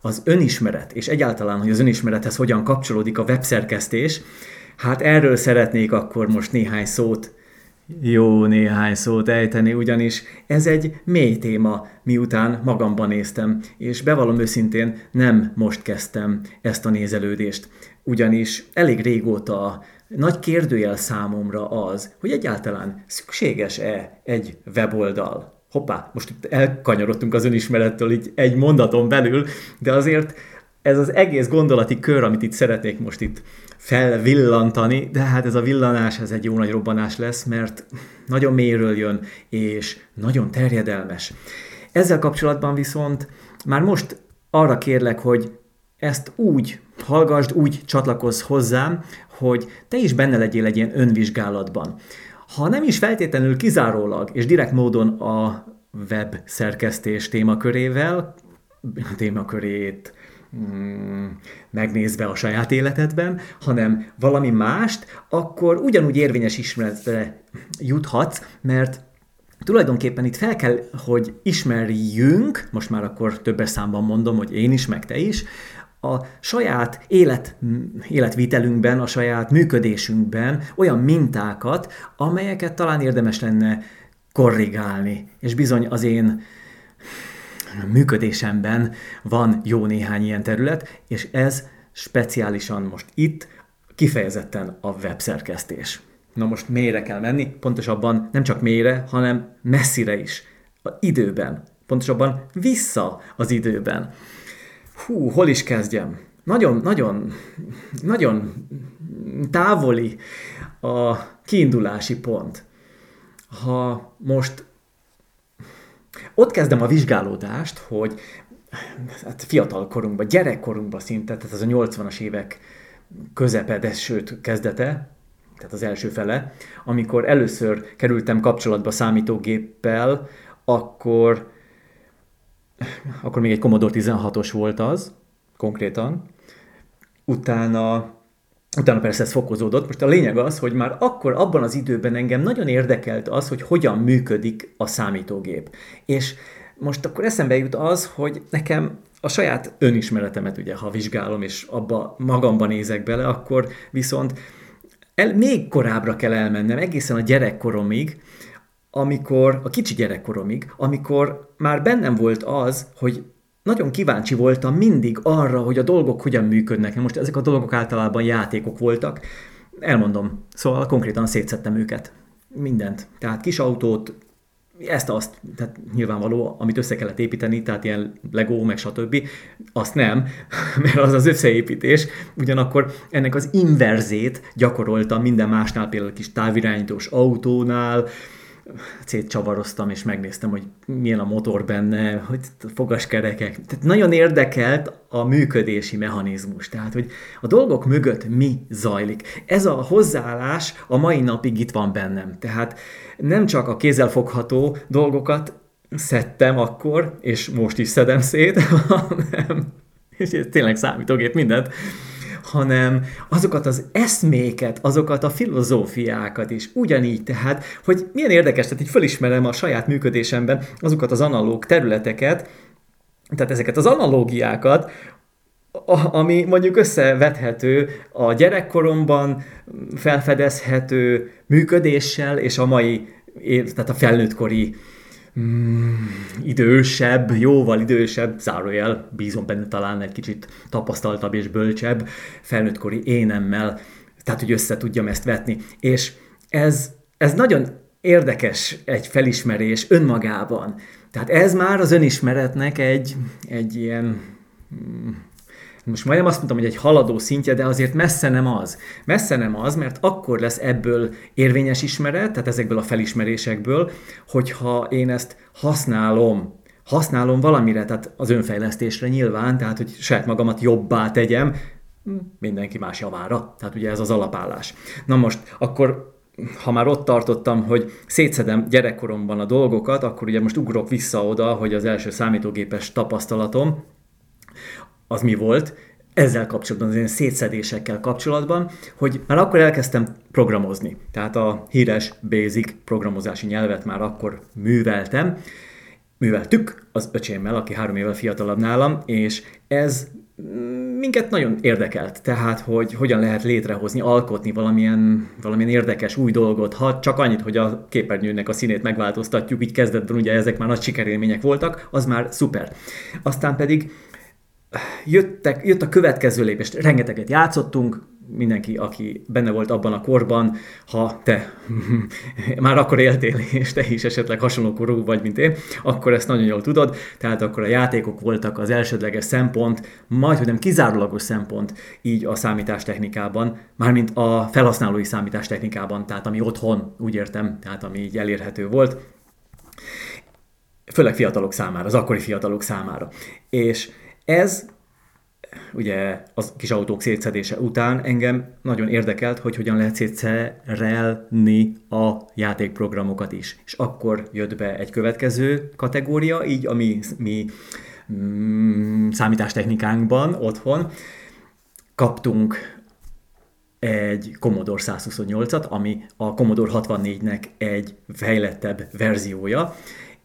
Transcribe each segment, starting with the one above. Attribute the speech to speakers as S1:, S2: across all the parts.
S1: az önismeret, és egyáltalán, hogy az önismerethez hogyan kapcsolódik a webszerkesztés, hát erről szeretnék akkor most néhány szót jó néhány szót ejteni, ugyanis ez egy mély téma, miután magamban néztem, és bevallom őszintén, nem most kezdtem ezt a nézelődést, ugyanis elég régóta nagy kérdőjel számomra az, hogy egyáltalán szükséges-e egy weboldal. Hoppá, most itt elkanyarodtunk az önismerettől így egy mondaton belül, de azért ez az egész gondolati kör, amit itt szeretnék most itt felvillantani, de hát ez a villanás, ez egy jó nagy robbanás lesz, mert nagyon mélyről jön, és nagyon terjedelmes. Ezzel kapcsolatban viszont már most arra kérlek, hogy ezt úgy hallgassd, úgy csatlakozz hozzám, hogy te is benne legyél egy ilyen önvizsgálatban. Ha nem is feltétlenül kizárólag és direkt módon a web szerkesztés témakörével, témakörét mm, megnézve a saját életedben, hanem valami mást, akkor ugyanúgy érvényes ismeretre juthatsz, mert tulajdonképpen itt fel kell, hogy ismerjünk, most már akkor többes számban mondom, hogy én is, meg te is, a saját élet, életvitelünkben, a saját működésünkben olyan mintákat, amelyeket talán érdemes lenne korrigálni. És bizony az én működésemben van jó néhány ilyen terület, és ez speciálisan most itt kifejezetten a webszerkesztés. Na most mélyre kell menni, pontosabban nem csak mélyre, hanem messzire is. A időben. Pontosabban vissza az időben. Hú, hol is kezdjem? Nagyon, nagyon, nagyon távoli a kiindulási pont. Ha most ott kezdem a vizsgálódást, hogy hát fiatal korunkban, gyerekkorunkban szinte, tehát ez a 80-as évek közepe, de sőt kezdete, tehát az első fele, amikor először kerültem kapcsolatba számítógéppel, akkor, akkor még egy Commodore 16-os volt az, konkrétan, utána Utána persze ez fokozódott. Most a lényeg az, hogy már akkor, abban az időben engem nagyon érdekelt az, hogy hogyan működik a számítógép. És most akkor eszembe jut az, hogy nekem a saját önismeretemet ugye, ha vizsgálom, és abba magamban nézek bele, akkor viszont el, még korábbra kell elmennem, egészen a gyerekkoromig, amikor, a kicsi gyerekkoromig, amikor már bennem volt az, hogy nagyon kíváncsi voltam mindig arra, hogy a dolgok hogyan működnek. Most ezek a dolgok általában játékok voltak. Elmondom, szóval konkrétan szétszettem őket. Mindent. Tehát kis autót, ezt-azt, tehát nyilvánvaló, amit össze kellett építeni, tehát ilyen Lego, meg stb. Azt nem, mert az az összeépítés. Ugyanakkor ennek az inverzét gyakoroltam minden másnál, például kis távirányítós autónál, szétcsavaroztam, és megnéztem, hogy milyen a motor benne, hogy fogaskerekek. Tehát nagyon érdekelt a működési mechanizmus, tehát hogy a dolgok mögött mi zajlik. Ez a hozzáállás a mai napig itt van bennem. Tehát nem csak a kézzelfogható dolgokat szedtem akkor, és most is szedem szét, hanem, és ez tényleg számítógép mindent, hanem azokat az eszméket, azokat a filozófiákat is. Ugyanígy tehát, hogy milyen érdekes, tehát így fölismerem a saját működésemben azokat az analóg területeket, tehát ezeket az analógiákat, ami mondjuk összevethető a gyerekkoromban felfedezhető működéssel és a mai, tehát a felnőttkori mm, idősebb, jóval idősebb, zárójel, bízom benne talán egy kicsit tapasztaltabb és bölcsebb felnőttkori énemmel, tehát hogy össze tudjam ezt vetni. És ez, ez nagyon érdekes egy felismerés önmagában. Tehát ez már az önismeretnek egy, egy ilyen mm, most majdnem azt mondtam, hogy egy haladó szintje, de azért messze nem az. Messze nem az, mert akkor lesz ebből érvényes ismeret, tehát ezekből a felismerésekből, hogyha én ezt használom, használom valamire, tehát az önfejlesztésre nyilván, tehát hogy saját magamat jobbá tegyem, mindenki más javára. Tehát ugye ez az alapállás. Na most, akkor ha már ott tartottam, hogy szétszedem gyerekkoromban a dolgokat, akkor ugye most ugrok vissza oda, hogy az első számítógépes tapasztalatom, az mi volt, ezzel kapcsolatban, az ilyen szétszedésekkel kapcsolatban, hogy már akkor elkezdtem programozni. Tehát a híres Basic programozási nyelvet már akkor műveltem, műveltük az öcsémmel, aki három évvel fiatalabb nálam, és ez minket nagyon érdekelt, tehát hogy hogyan lehet létrehozni, alkotni valamilyen, valamilyen érdekes új dolgot, ha csak annyit, hogy a képernyőnek a színét megváltoztatjuk, így kezdetben ugye ezek már nagy sikerélmények voltak, az már szuper. Aztán pedig jöttek, jött a következő lépés, rengeteget játszottunk, mindenki, aki benne volt abban a korban, ha te már akkor éltél, és te is esetleg hasonló korú vagy, mint én, akkor ezt nagyon jól tudod, tehát akkor a játékok voltak az elsődleges szempont, majd, hogy nem kizárólagos szempont így a számítástechnikában, mármint a felhasználói számítástechnikában, tehát ami otthon, úgy értem, tehát ami így elérhető volt, főleg fiatalok számára, az akkori fiatalok számára. És ez ugye az kis autók szétszedése után engem nagyon érdekelt, hogy hogyan lehet szétszerelni a játékprogramokat is. És akkor jött be egy következő kategória, így ami mi mm, számítástechnikánkban otthon kaptunk egy Commodore 128-at, ami a Commodore 64-nek egy fejlettebb verziója,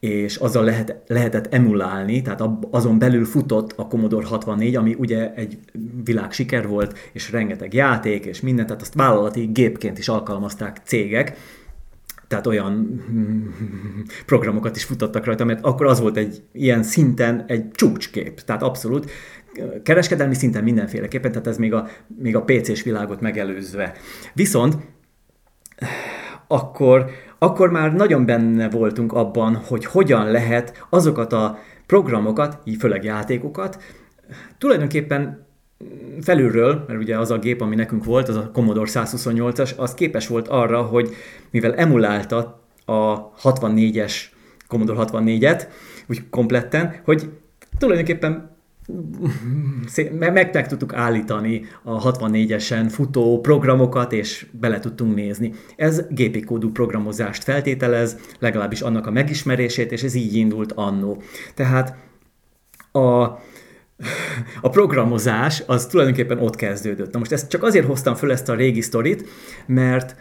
S1: és azzal lehet, lehetett emulálni, tehát azon belül futott a Commodore 64, ami ugye egy világ siker volt, és rengeteg játék, és minden, tehát azt vállalati gépként is alkalmazták cégek, tehát olyan programokat is futottak rajta, mert akkor az volt egy ilyen szinten egy csúcskép, tehát abszolút kereskedelmi szinten mindenféleképpen, tehát ez még a, még a PC-s világot megelőzve. Viszont akkor akkor már nagyon benne voltunk abban, hogy hogyan lehet azokat a programokat, így főleg játékokat, tulajdonképpen felülről, mert ugye az a gép, ami nekünk volt, az a Commodore 128-as, az képes volt arra, hogy mivel emulálta a 64-es Commodore 64-et, úgy kompletten, hogy tulajdonképpen meg, meg tudtuk állítani a 64-esen futó programokat, és bele tudtunk nézni. Ez gépi kódú programozást feltételez, legalábbis annak a megismerését, és ez így indult annó. Tehát a, a programozás az tulajdonképpen ott kezdődött. Na most ezt csak azért hoztam föl ezt a régi sztorit, mert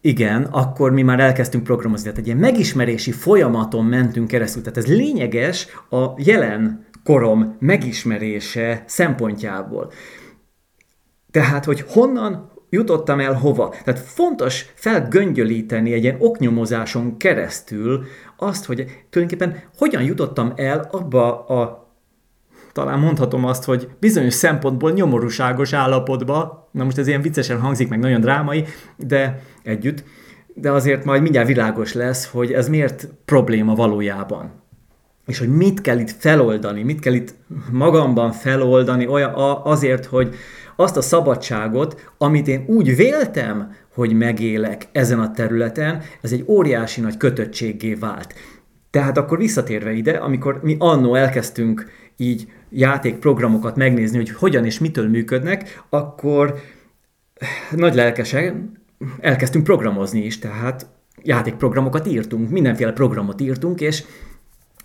S1: igen, akkor mi már elkezdtünk programozni. Tehát egy ilyen megismerési folyamaton mentünk keresztül. Tehát ez lényeges a jelen korom megismerése szempontjából. Tehát, hogy honnan jutottam el hova. Tehát fontos felgöngyölíteni egy ilyen oknyomozáson keresztül azt, hogy tulajdonképpen hogyan jutottam el abba a talán mondhatom azt, hogy bizonyos szempontból nyomorúságos állapotba, na most ez ilyen viccesen hangzik, meg nagyon drámai, de együtt, de azért majd mindjárt világos lesz, hogy ez miért probléma valójában és hogy mit kell itt feloldani, mit kell itt magamban feloldani olyan, azért, hogy azt a szabadságot, amit én úgy véltem, hogy megélek ezen a területen, ez egy óriási nagy kötöttséggé vált. Tehát akkor visszatérve ide, amikor mi annó elkezdtünk így játékprogramokat megnézni, hogy hogyan és mitől működnek, akkor nagy lelkesen elkezdtünk programozni is, tehát játékprogramokat írtunk, mindenféle programot írtunk, és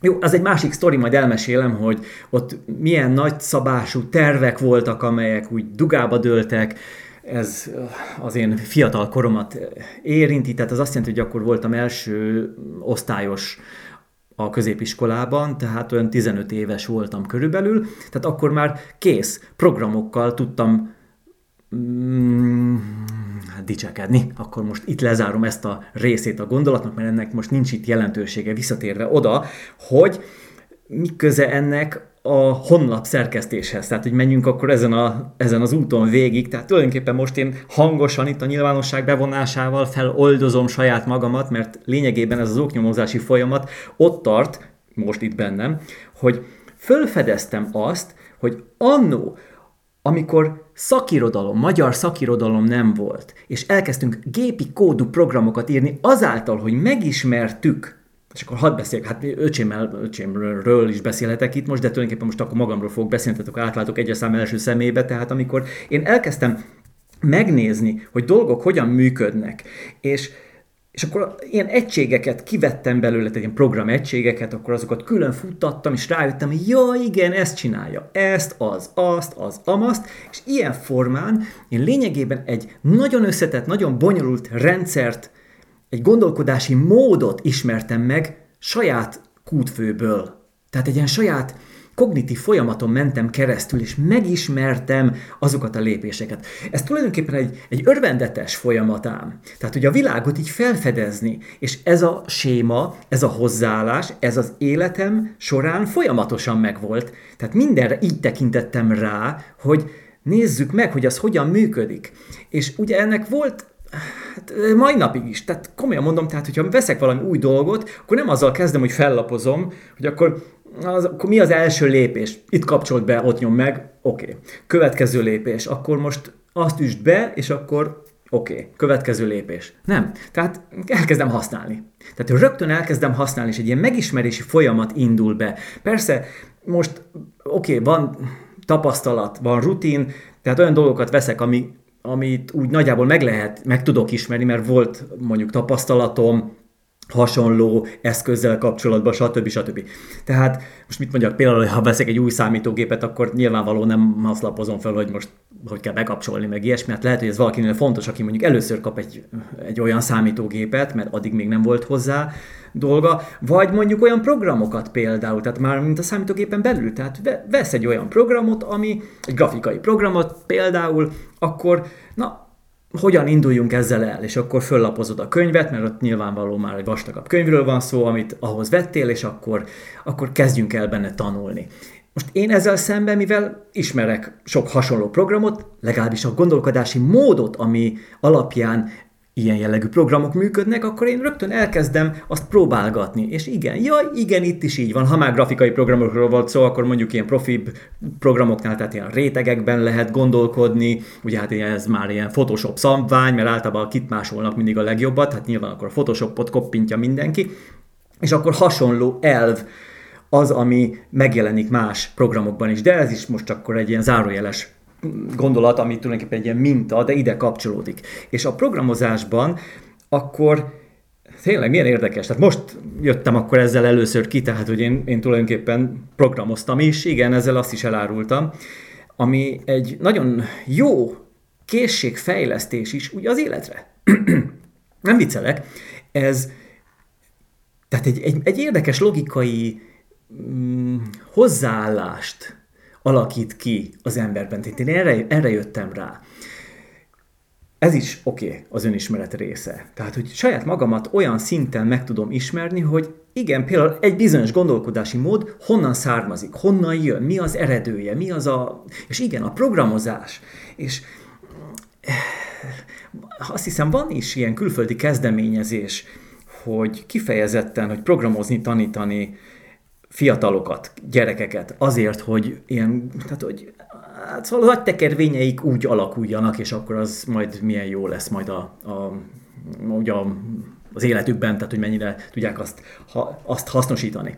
S1: jó, az egy másik sztori, majd elmesélem, hogy ott milyen nagy szabású tervek voltak, amelyek úgy dugába dőltek, ez az én fiatal koromat érinti, tehát az azt jelenti, hogy akkor voltam első osztályos a középiskolában, tehát olyan 15 éves voltam körülbelül, tehát akkor már kész programokkal tudtam mm, hát dicsekedni. Akkor most itt lezárom ezt a részét a gondolatnak, mert ennek most nincs itt jelentősége visszatérve oda, hogy mi köze ennek a honlap szerkesztéshez. Tehát, hogy menjünk akkor ezen, a, ezen az úton végig. Tehát tulajdonképpen most én hangosan itt a nyilvánosság bevonásával feloldozom saját magamat, mert lényegében ez az oknyomozási folyamat ott tart, most itt bennem, hogy fölfedeztem azt, hogy annó, amikor szakirodalom, magyar szakirodalom nem volt, és elkezdtünk gépi kódú programokat írni azáltal, hogy megismertük és akkor hadd beszéljek, hát öcsémmel, öcsémről is beszélhetek itt most, de tulajdonképpen most akkor magamról fogok beszélni, tehát akkor átlátok egyes szám első szemébe, tehát amikor én elkezdtem megnézni, hogy dolgok hogyan működnek, és és akkor ilyen egységeket kivettem belőle, tehát ilyen program egységeket, akkor azokat külön futtattam, és rájöttem, hogy ja, igen, ezt csinálja, ezt, az, azt, az, amaszt, és ilyen formán én lényegében egy nagyon összetett, nagyon bonyolult rendszert, egy gondolkodási módot ismertem meg saját kútfőből. Tehát egy ilyen saját kognitív folyamaton mentem keresztül, és megismertem azokat a lépéseket. Ez tulajdonképpen egy, egy örvendetes folyamatám. Tehát, hogy a világot így felfedezni, és ez a séma, ez a hozzáállás, ez az életem során folyamatosan megvolt. Tehát mindenre így tekintettem rá, hogy nézzük meg, hogy az hogyan működik. És ugye ennek volt Hát mai napig is. Tehát komolyan mondom, tehát hogyha veszek valami új dolgot, akkor nem azzal kezdem, hogy fellapozom, hogy akkor, az, akkor mi az első lépés? Itt kapcsolt be, ott nyom meg, oké. Okay. Következő lépés, akkor most azt üsd be, és akkor oké, okay. következő lépés. Nem. Tehát elkezdem használni. Tehát rögtön elkezdem használni, és egy ilyen megismerési folyamat indul be. Persze, most oké, okay, van tapasztalat, van rutin, tehát olyan dolgokat veszek, ami amit úgy nagyjából meg lehet, meg tudok ismerni, mert volt mondjuk tapasztalatom, hasonló eszközzel kapcsolatban, stb. stb. Tehát most mit mondjak, például, ha veszek egy új számítógépet, akkor nyilvánvalóan nem azt lapozom fel, hogy most hogy kell bekapcsolni, meg ilyesmi. Hát lehet, hogy ez valakinél fontos, aki mondjuk először kap egy, egy olyan számítógépet, mert addig még nem volt hozzá dolga, vagy mondjuk olyan programokat például, tehát már mint a számítógépen belül, tehát vesz egy olyan programot, ami egy grafikai programot például, akkor na, hogyan induljunk ezzel el, és akkor föllapozod a könyvet, mert ott nyilvánvaló már egy vastagabb könyvről van szó, amit ahhoz vettél, és akkor, akkor kezdjünk el benne tanulni. Most én ezzel szemben, mivel ismerek sok hasonló programot, legalábbis a gondolkodási módot, ami alapján ilyen jellegű programok működnek, akkor én rögtön elkezdem azt próbálgatni. És igen, jaj, igen, itt is így van. Ha már grafikai programokról volt szó, akkor mondjuk ilyen profi programoknál, tehát ilyen rétegekben lehet gondolkodni, ugye hát ez már ilyen Photoshop szabvány, mert általában kit másolnak mindig a legjobbat, hát nyilván akkor a Photoshopot koppintja mindenki, és akkor hasonló elv az, ami megjelenik más programokban is, de ez is most akkor egy ilyen zárójeles gondolat, ami tulajdonképpen egy ilyen minta, de ide kapcsolódik. És a programozásban akkor tényleg milyen érdekes. Tehát most jöttem akkor ezzel először ki, tehát hogy én, én tulajdonképpen programoztam is, igen, ezzel azt is elárultam, ami egy nagyon jó készségfejlesztés is ugye az életre. Nem viccelek, ez tehát egy, egy, egy érdekes logikai mm, hozzáállást alakít ki az emberben. Tehát én erre, erre jöttem rá. Ez is oké, okay, az önismeret része. Tehát, hogy saját magamat olyan szinten meg tudom ismerni, hogy igen, például egy bizonyos gondolkodási mód honnan származik, honnan jön, mi az eredője, mi az a... És igen, a programozás. És eh, azt hiszem, van is ilyen külföldi kezdeményezés, hogy kifejezetten, hogy programozni, tanítani fiatalokat, gyerekeket azért, hogy ilyen, tehát hogy hát szóval a tekervényeik úgy alakuljanak, és akkor az majd milyen jó lesz majd a, a, ugye a, az életükben, tehát hogy mennyire tudják azt, ha, azt hasznosítani.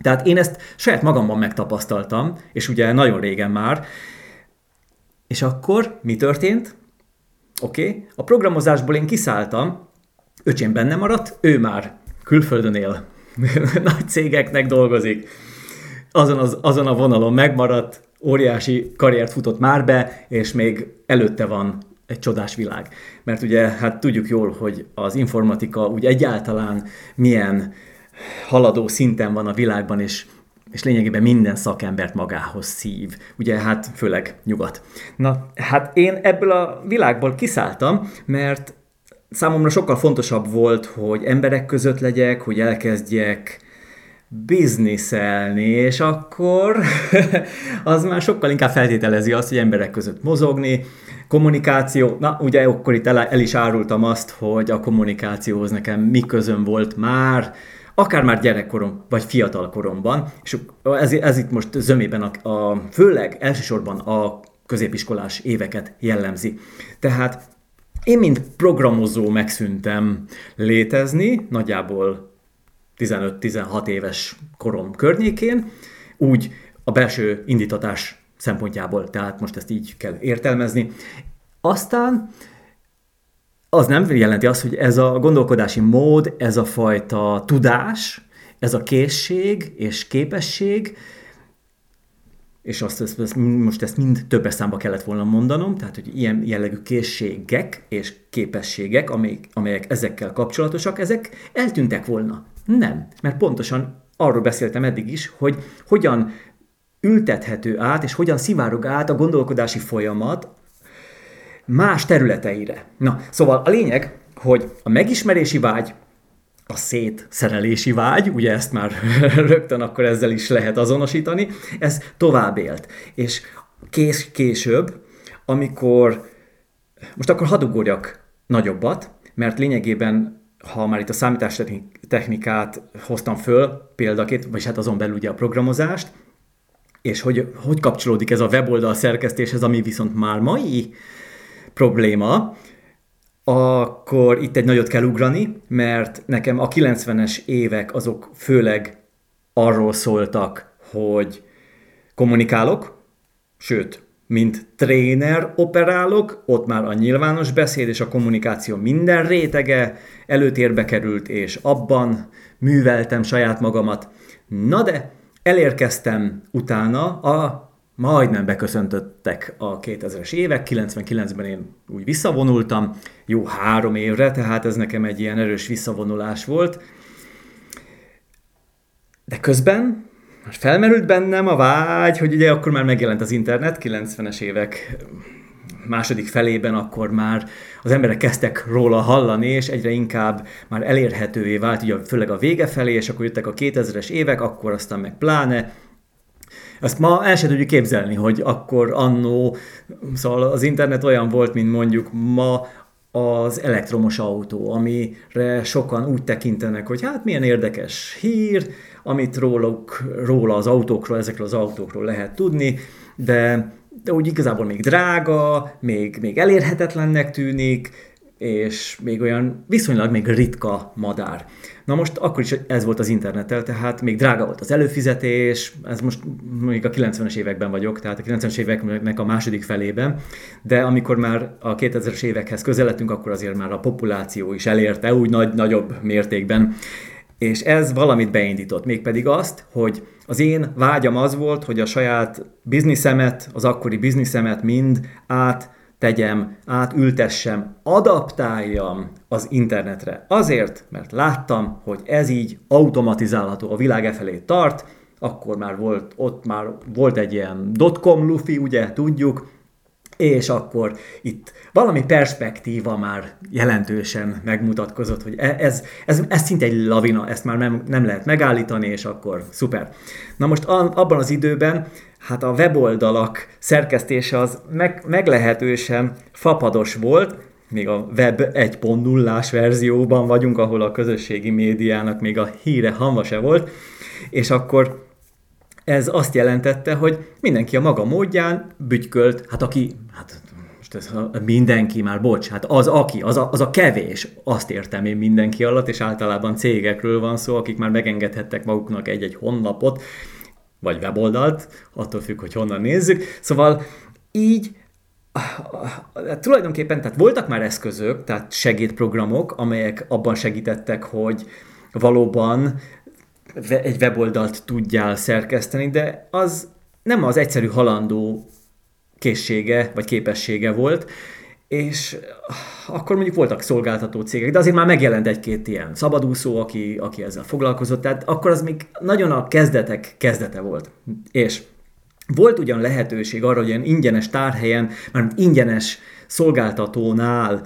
S1: Tehát én ezt saját magamban megtapasztaltam, és ugye nagyon régen már, és akkor mi történt? Oké, okay. a programozásból én kiszálltam, öcsém benne maradt, ő már külföldön él, nagy cégeknek dolgozik, azon, az, azon a vonalon megmaradt, óriási karriert futott már be, és még előtte van egy csodás világ. Mert ugye hát tudjuk jól, hogy az informatika úgy egyáltalán milyen haladó szinten van a világban, és és lényegében minden szakembert magához szív. Ugye hát főleg nyugat. Na, hát én ebből a világból kiszálltam, mert számomra sokkal fontosabb volt, hogy emberek között legyek, hogy elkezdjek bizniszelni, és akkor az már sokkal inkább feltételezi azt, hogy emberek között mozogni, kommunikáció, na ugye akkor itt el, el is árultam azt, hogy a kommunikációhoz nekem mi közön volt már, akár már gyerekkorom, vagy fiatal koromban, és ez, ez itt most zömében a, a főleg elsősorban a középiskolás éveket jellemzi. Tehát én, mint programozó megszűntem létezni, nagyjából 15-16 éves korom környékén, úgy a belső indítatás szempontjából, tehát most ezt így kell értelmezni. Aztán az nem jelenti azt, hogy ez a gondolkodási mód, ez a fajta tudás, ez a készség és képesség és azt, ezt, ezt, most ezt mind többes számba kellett volna mondanom, tehát hogy ilyen jellegű készségek és képességek, amelyek, amelyek ezekkel kapcsolatosak, ezek eltűntek volna. Nem, mert pontosan arról beszéltem eddig is, hogy hogyan ültethető át, és hogyan szivárog át a gondolkodási folyamat más területeire. Na, szóval a lényeg, hogy a megismerési vágy, a szétszerelési vágy, ugye ezt már rögtön akkor ezzel is lehet azonosítani, ez tovább élt. És kés, később, amikor, most akkor hadd nagyobbat, mert lényegében ha már itt a számítástechnikát hoztam föl példaként, vagy hát azon belül ugye a programozást, és hogy, hogy kapcsolódik ez a weboldal szerkesztéshez, ami viszont már mai probléma, akkor itt egy nagyot kell ugrani, mert nekem a 90-es évek azok főleg arról szóltak, hogy kommunikálok, sőt, mint tréner operálok, ott már a nyilvános beszéd és a kommunikáció minden rétege előtérbe került, és abban műveltem saját magamat. Na de elérkeztem utána a majdnem beköszöntöttek a 2000-es évek, 99-ben én úgy visszavonultam, jó három évre, tehát ez nekem egy ilyen erős visszavonulás volt. De közben már felmerült bennem a vágy, hogy ugye akkor már megjelent az internet, 90-es évek második felében akkor már az emberek kezdtek róla hallani, és egyre inkább már elérhetővé vált, ugye főleg a vége felé, és akkor jöttek a 2000-es évek, akkor aztán meg pláne, azt ma el sem tudjuk képzelni, hogy akkor annó, szóval az internet olyan volt, mint mondjuk ma az elektromos autó, amire sokan úgy tekintenek, hogy hát milyen érdekes hír, amit róluk, róla az autókról, ezekről az autókról lehet tudni, de, de úgy igazából még drága, még, még elérhetetlennek tűnik, és még olyan viszonylag még ritka madár. Na most akkor is ez volt az internettel, tehát még drága volt az előfizetés, ez most még a 90-es években vagyok, tehát a 90-es éveknek a második felében, de amikor már a 2000-es évekhez közeledtünk, akkor azért már a populáció is elérte úgy nagy, nagyobb mértékben, és ez valamit beindított, mégpedig azt, hogy az én vágyam az volt, hogy a saját bizniszemet, az akkori bizniszemet mind át tegyem, átültessem, adaptáljam az internetre. Azért, mert láttam, hogy ez így automatizálható, a világ e felé tart, akkor már volt, ott már volt egy ilyen dotcom lufi, ugye, tudjuk, és akkor itt valami perspektíva már jelentősen megmutatkozott, hogy e- ez, ez, ez szinte egy lavina, ezt már nem, nem lehet megállítani, és akkor szuper. Na most abban az időben hát a weboldalak szerkesztése az meg, meglehetősen fapados volt, még a web 1.0-ás verzióban vagyunk, ahol a közösségi médiának még a híre hamva se volt, és akkor ez azt jelentette, hogy mindenki a maga módján bütykölt, hát aki, hát most ez mindenki már, bocs, hát az aki, az a, az a kevés, azt értem én mindenki alatt, és általában cégekről van szó, akik már megengedhettek maguknak egy-egy honlapot, vagy weboldalt, attól függ, hogy honnan nézzük. Szóval így tulajdonképpen tehát voltak már eszközök, tehát segédprogramok, amelyek abban segítettek, hogy valóban egy weboldalt tudjál szerkeszteni, de az nem az egyszerű halandó készsége vagy képessége volt, és akkor mondjuk voltak szolgáltató cégek, de azért már megjelent egy-két ilyen szabadúszó, aki, aki ezzel foglalkozott, tehát akkor az még nagyon a kezdetek kezdete volt. És volt ugyan lehetőség arra, hogy ilyen ingyenes tárhelyen, már ingyenes szolgáltatónál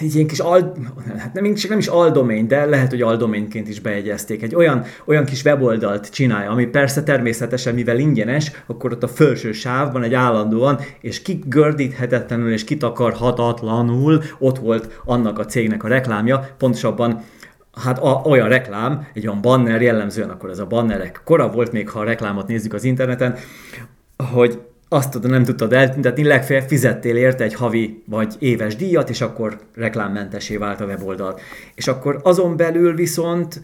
S1: egy ilyen kis al, hát nem, nem is aldomény, de lehet, hogy aldoményként is bejegyezték. Egy olyan, olyan kis weboldalt csinálja, ami persze természetesen, mivel ingyenes, akkor ott a felső sávban egy állandóan, és kigördíthetetlenül és kitakarhatatlanul ott volt annak a cégnek a reklámja, pontosabban hát a, olyan reklám, egy olyan banner, jellemzően akkor ez a bannerek kora volt, még ha a reklámot nézzük az interneten, hogy azt tudod, nem tudtad eltüntetni, legfeljebb fizettél érte egy havi vagy éves díjat, és akkor reklámmentesé vált a weboldal. És akkor azon belül viszont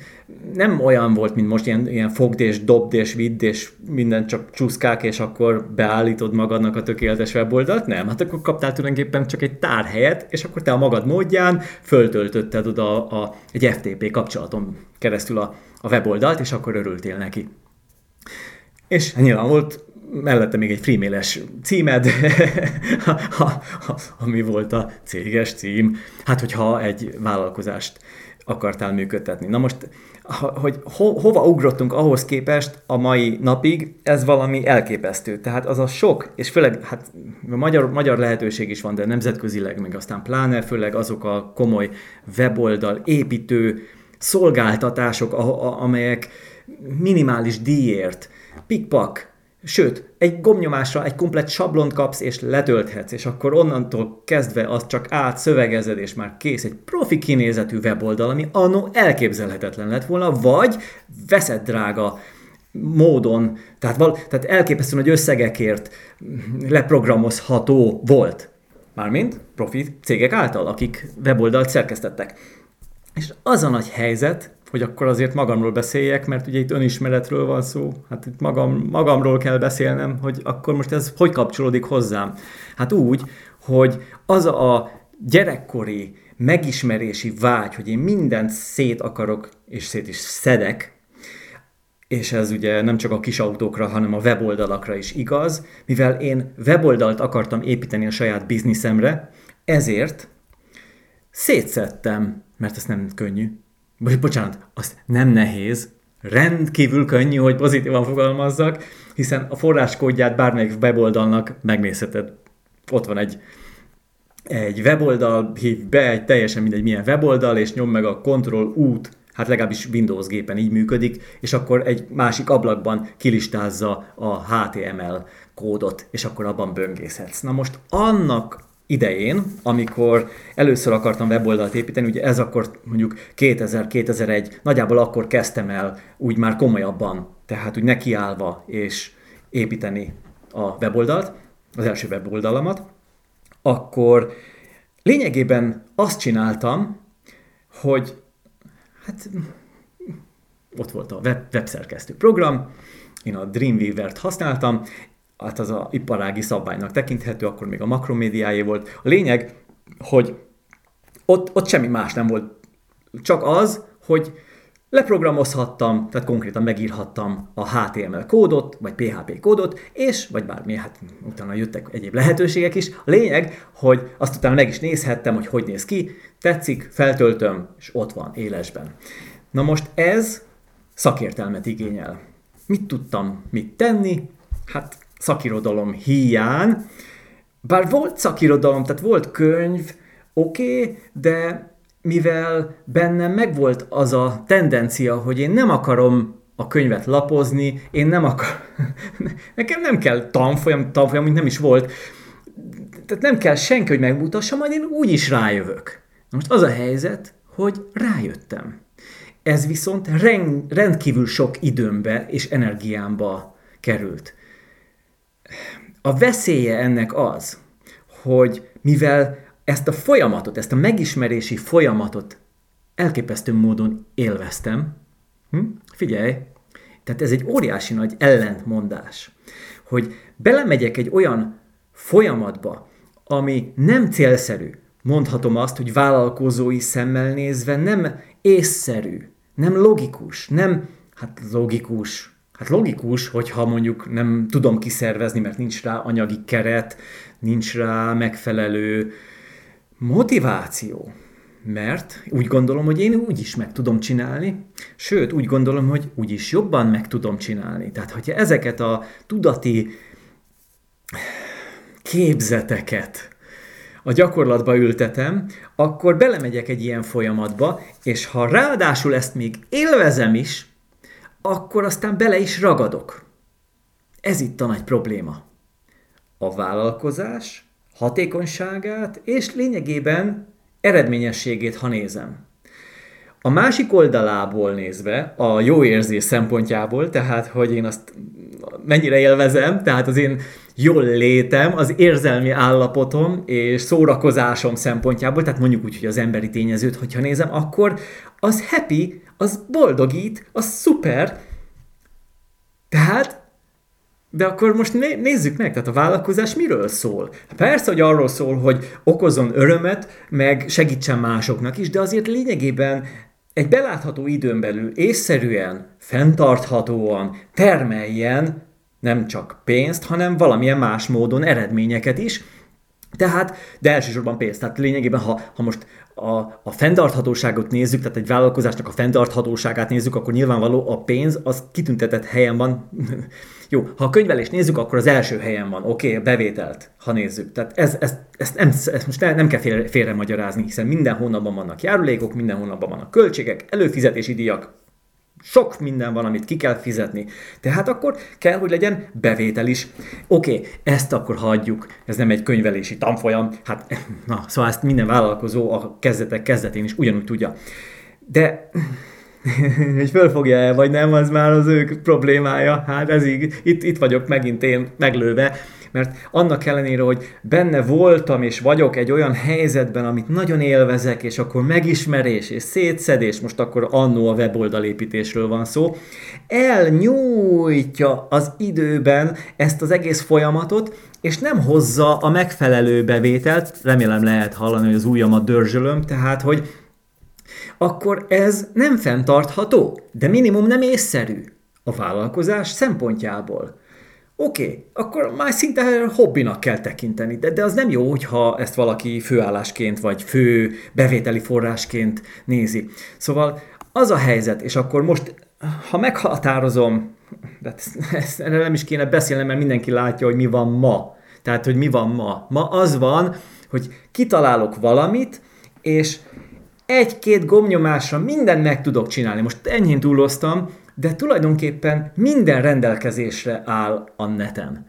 S1: nem olyan volt, mint most ilyen, ilyen fogd és dobd és vidd és minden csak csúszkák, és akkor beállítod magadnak a tökéletes weboldalt, nem. Hát akkor kaptál tulajdonképpen csak egy tárhelyet, és akkor te a magad módján föltöltötted oda a, a, egy FTP kapcsolaton keresztül a, a weboldalt, és akkor örültél neki. És nyilván volt mellette még egy freemailes címed, ami volt a céges cím. Hát, hogyha egy vállalkozást akartál működtetni. Na most hogy ho, hova ugrottunk ahhoz képest a mai napig, ez valami elképesztő. Tehát az a sok, és főleg hát magyar, magyar lehetőség is van, de nemzetközileg, meg aztán pláne, főleg azok a komoly weboldal építő szolgáltatások, a, a, amelyek minimális díjért, pikpak, Sőt, egy gomnyomásra egy komplet sablont kapsz és letölthetsz, és akkor onnantól kezdve azt csak átszövegezed, és már kész egy profi kinézetű weboldal, ami annó elképzelhetetlen lett volna, vagy veszed drága módon, tehát, val, tehát elképesztően, hogy összegekért leprogramozható volt. Mármint profi cégek által, akik weboldalt szerkesztettek. És az a nagy helyzet, hogy akkor azért magamról beszéljek, mert ugye itt önismeretről van szó, hát itt magam, magamról kell beszélnem, hogy akkor most ez hogy kapcsolódik hozzám? Hát úgy, hogy az a gyerekkori megismerési vágy, hogy én mindent szét akarok, és szét is szedek, és ez ugye nem csak a kis autókra, hanem a weboldalakra is igaz, mivel én weboldalt akartam építeni a saját bizniszemre, ezért szétszedtem, mert ez nem könnyű, vagy bocsánat, azt nem nehéz, rendkívül könnyű, hogy pozitívan fogalmazzak, hiszen a forráskódját bármelyik weboldalnak megnézheted. Ott van egy, egy weboldal, hív be egy teljesen mindegy milyen weboldal, és nyom meg a Ctrl út, hát legalábbis Windows gépen így működik, és akkor egy másik ablakban kilistázza a HTML kódot, és akkor abban böngészhetsz. Na most annak idején, amikor először akartam weboldalt építeni, ugye ez akkor mondjuk 2000-2001, nagyjából akkor kezdtem el úgy már komolyabban, tehát úgy nekiállva és építeni a weboldalt, az első weboldalamat, akkor lényegében azt csináltam, hogy hát ott volt a web, webszerkesztő program, én a Dreamweaver-t használtam, hát az a iparági szabványnak tekinthető, akkor még a makromédiájé volt. A lényeg, hogy ott, ott semmi más nem volt, csak az, hogy leprogramozhattam, tehát konkrétan megírhattam a HTML kódot, vagy PHP kódot, és, vagy bármi, hát utána jöttek egyéb lehetőségek is. A lényeg, hogy azt utána meg is nézhettem, hogy hogy néz ki, tetszik, feltöltöm, és ott van, élesben. Na most ez szakértelmet igényel. Mit tudtam mit tenni? Hát szakirodalom hiány. Bár volt szakirodalom, tehát volt könyv, oké, okay, de mivel bennem megvolt az a tendencia, hogy én nem akarom a könyvet lapozni, én nem akar... Nekem nem kell tanfolyam, tanfolyam, mint nem is volt. Tehát nem kell senki, hogy megmutassa, majd én úgy is rájövök. Most az a helyzet, hogy rájöttem. Ez viszont rendkívül sok időmbe és energiámba került. A veszélye ennek az, hogy mivel ezt a folyamatot, ezt a megismerési folyamatot elképesztő módon élveztem, hm? figyelj, tehát ez egy óriási nagy ellentmondás, hogy belemegyek egy olyan folyamatba, ami nem célszerű, mondhatom azt, hogy vállalkozói szemmel nézve nem észszerű, nem logikus, nem, hát logikus, Hát logikus, hogyha mondjuk nem tudom kiszervezni, mert nincs rá anyagi keret, nincs rá megfelelő motiváció. Mert úgy gondolom, hogy én úgy is meg tudom csinálni, sőt, úgy gondolom, hogy úgy is jobban meg tudom csinálni. Tehát, hogyha ezeket a tudati képzeteket a gyakorlatba ültetem, akkor belemegyek egy ilyen folyamatba, és ha ráadásul ezt még élvezem is, akkor aztán bele is ragadok. Ez itt a nagy probléma. A vállalkozás hatékonyságát és lényegében eredményességét, ha nézem. A másik oldalából nézve, a jó érzés szempontjából, tehát hogy én azt mennyire élvezem, tehát az én jól létem, az érzelmi állapotom és szórakozásom szempontjából, tehát mondjuk úgy, hogy az emberi tényezőt, hogyha nézem, akkor az happy, az boldogít, az szuper. Tehát de akkor most né- nézzük meg, tehát a vállalkozás miről szól? Persze, hogy arról szól, hogy okozon örömet, meg segítsen másoknak is, de azért lényegében egy belátható időn belül észszerűen, fenntarthatóan termeljen nem csak pénzt, hanem valamilyen más módon eredményeket is, Tehát, de elsősorban pénz. Tehát lényegében, ha, ha most a, a fenntarthatóságot nézzük, tehát egy vállalkozásnak a fenntarthatóságát nézzük, akkor nyilvánvaló a pénz az kitüntetett helyen van. Jó, ha a könyvelést nézzük, akkor az első helyen van, oké, okay, bevételt, ha nézzük. Tehát ez, ez, ez, nem, ez most nem kell félre, félre magyarázni, hiszen minden hónapban vannak járulékok, minden hónapban vannak költségek, előfizetési díjak, sok minden van, amit ki kell fizetni. Tehát akkor kell, hogy legyen bevétel is. Oké, okay, ezt akkor hagyjuk, ez nem egy könyvelési tanfolyam, hát na, szóval ezt minden vállalkozó a kezdetek kezdetén is ugyanúgy tudja. De hogy fölfogja el, vagy nem, az már az ők problémája. Hát ez így, itt, itt vagyok megint én meglőve, mert annak ellenére, hogy benne voltam és vagyok egy olyan helyzetben, amit nagyon élvezek, és akkor megismerés és szétszedés, most akkor annó a weboldalépítésről van szó, elnyújtja az időben ezt az egész folyamatot, és nem hozza a megfelelő bevételt, remélem lehet hallani, hogy az ujjamat dörzsölöm, tehát, hogy akkor ez nem fenntartható, de minimum nem észszerű a vállalkozás szempontjából. Oké, okay, akkor már szinte hobbinak kell tekinteni, de, de az nem jó, hogyha ezt valaki főállásként vagy fő bevételi forrásként nézi. Szóval az a helyzet, és akkor most, ha meghatározom, de ezt, erre nem is kéne beszélnem, mert mindenki látja, hogy mi van ma. Tehát, hogy mi van ma. Ma az van, hogy kitalálok valamit, és egy-két gomnyomásra mindent meg tudok csinálni. Most enyhén túloztam, de tulajdonképpen minden rendelkezésre áll a neten.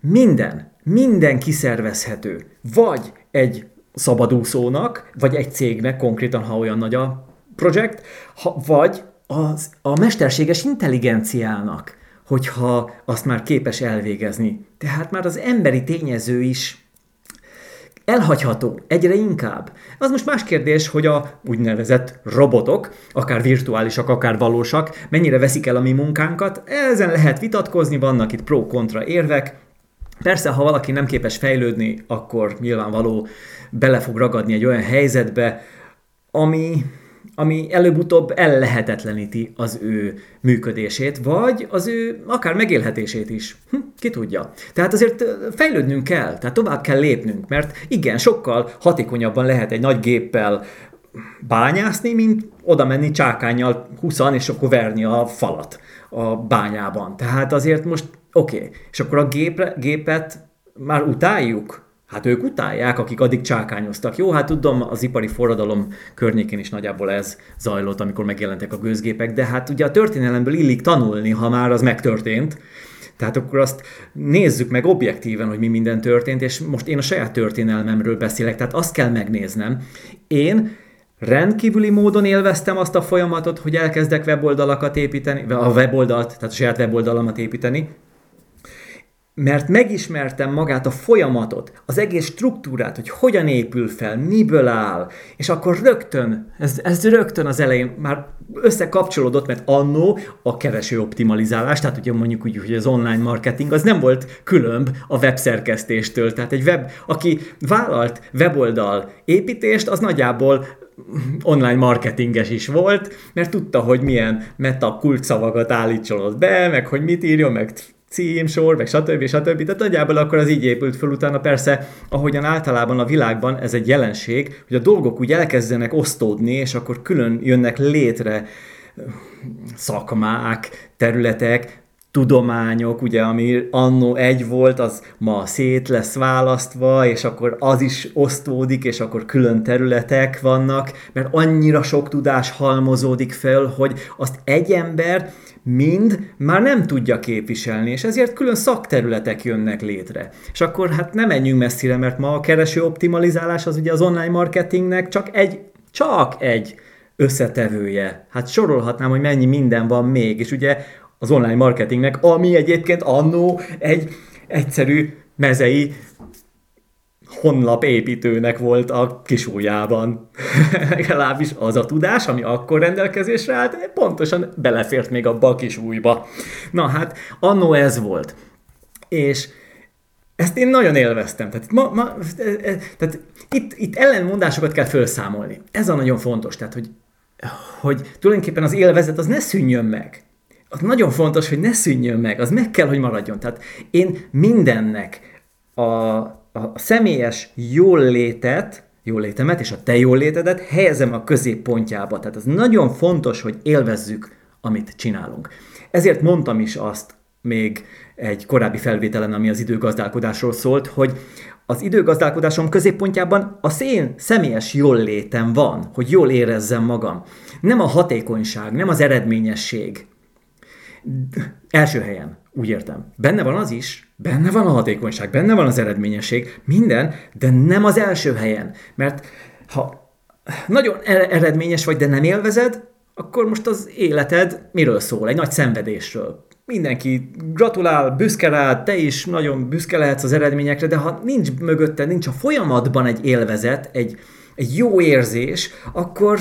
S1: Minden, minden kiszervezhető. Vagy egy szabadúszónak, vagy egy cégnek, konkrétan, ha olyan nagy a projekt, ha, vagy az, a mesterséges intelligenciának, hogyha azt már képes elvégezni. Tehát már az emberi tényező is elhagyható. Egyre inkább. Az most más kérdés, hogy a úgynevezett robotok, akár virtuálisak, akár valósak, mennyire veszik el a mi munkánkat, ezen lehet vitatkozni, vannak itt pro-kontra érvek, Persze, ha valaki nem képes fejlődni, akkor nyilvánvaló bele fog ragadni egy olyan helyzetbe, ami ami előbb-utóbb ellehetetleníti az ő működését, vagy az ő akár megélhetését is. Hm, ki tudja. Tehát azért fejlődnünk kell, tehát tovább kell lépnünk, mert igen, sokkal hatékonyabban lehet egy nagy géppel bányászni, mint oda menni csákányjal 20 és akkor verni a falat a bányában. Tehát azért most oké, okay. és akkor a gépre, gépet már utáljuk, Hát ők utálják, akik addig csákányoztak. Jó, hát tudom, az ipari forradalom környékén is nagyjából ez zajlott, amikor megjelentek a gőzgépek, de hát ugye a történelemből illik tanulni, ha már az megtörtént. Tehát akkor azt nézzük meg objektíven, hogy mi minden történt, és most én a saját történelmemről beszélek, tehát azt kell megnéznem. Én rendkívüli módon élveztem azt a folyamatot, hogy elkezdek weboldalakat építeni, a weboldalt, tehát a saját weboldalamat építeni, mert megismertem magát a folyamatot, az egész struktúrát, hogy hogyan épül fel, miből áll, és akkor rögtön, ez, ez rögtön az elején már összekapcsolódott, mert annó a kereső optimalizálás, tehát ugye mondjuk úgy, hogy az online marketing, az nem volt különb a webszerkesztéstől. Tehát egy web, aki vállalt weboldal építést, az nagyjából online marketinges is volt, mert tudta, hogy milyen meta kulcsszavakat állítson be, meg hogy mit írjon, meg címsor, meg stb. stb. Tehát nagyjából akkor az így épült fel utána. Persze, ahogyan általában a világban ez egy jelenség, hogy a dolgok úgy elkezdenek osztódni, és akkor külön jönnek létre szakmák, területek, tudományok, ugye, ami annó egy volt, az ma szét lesz választva, és akkor az is osztódik, és akkor külön területek vannak, mert annyira sok tudás halmozódik fel, hogy azt egy ember mind már nem tudja képviselni, és ezért külön szakterületek jönnek létre. És akkor hát nem menjünk messzire, mert ma a kereső optimalizálás az ugye az online marketingnek csak egy, csak egy összetevője. Hát sorolhatnám, hogy mennyi minden van még, és ugye az online marketingnek, ami egyébként annó egy egyszerű mezei honlapépítőnek volt a kisújában. Legalábbis az a tudás, ami akkor rendelkezésre állt, pontosan belefért még abba a kisújba. Na hát, annó ez volt. És ezt én nagyon élveztem. Tehát, ma, ma, tehát itt, itt ellenmondásokat kell felszámolni. Ez a nagyon fontos. Tehát, hogy, hogy tulajdonképpen az élvezet az ne szűnjön meg. Az nagyon fontos, hogy ne szűnjön meg. Az meg kell, hogy maradjon. Tehát én mindennek a a személyes jól létet, jól létemet és a te jól helyezem a középpontjába. Tehát ez nagyon fontos, hogy élvezzük, amit csinálunk. Ezért mondtam is azt még egy korábbi felvételen, ami az időgazdálkodásról szólt, hogy az időgazdálkodásom középpontjában a szén személyes jól létem van, hogy jól érezzem magam. Nem a hatékonyság, nem az eredményesség. Első helyen, úgy értem. Benne van az is, benne van a hatékonyság, benne van az eredményesség, minden, de nem az első helyen. Mert ha nagyon e- eredményes vagy, de nem élvezed, akkor most az életed miről szól? Egy nagy szenvedésről mindenki gratulál, büszke rá, te is nagyon büszke lehetsz az eredményekre, de ha nincs mögötte, nincs a folyamatban egy élvezet, egy, egy jó érzés, akkor,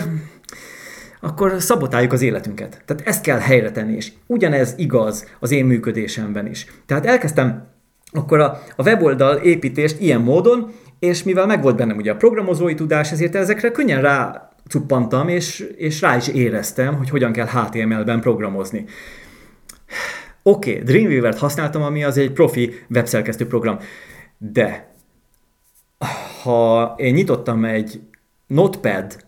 S1: akkor szabotáljuk az életünket. Tehát ezt kell helyre tenni, és ugyanez igaz az én működésemben is. Tehát elkezdtem akkor a, a weboldal építést ilyen módon, és mivel megvolt bennem ugye a programozói tudás, ezért ezekre könnyen rá cuppantam, és, és rá is éreztem, hogy hogyan kell HTML-ben programozni. Oké, okay, Dreamweaver-t használtam, ami az egy profi webszerkesztő program, de ha én nyitottam egy Notepad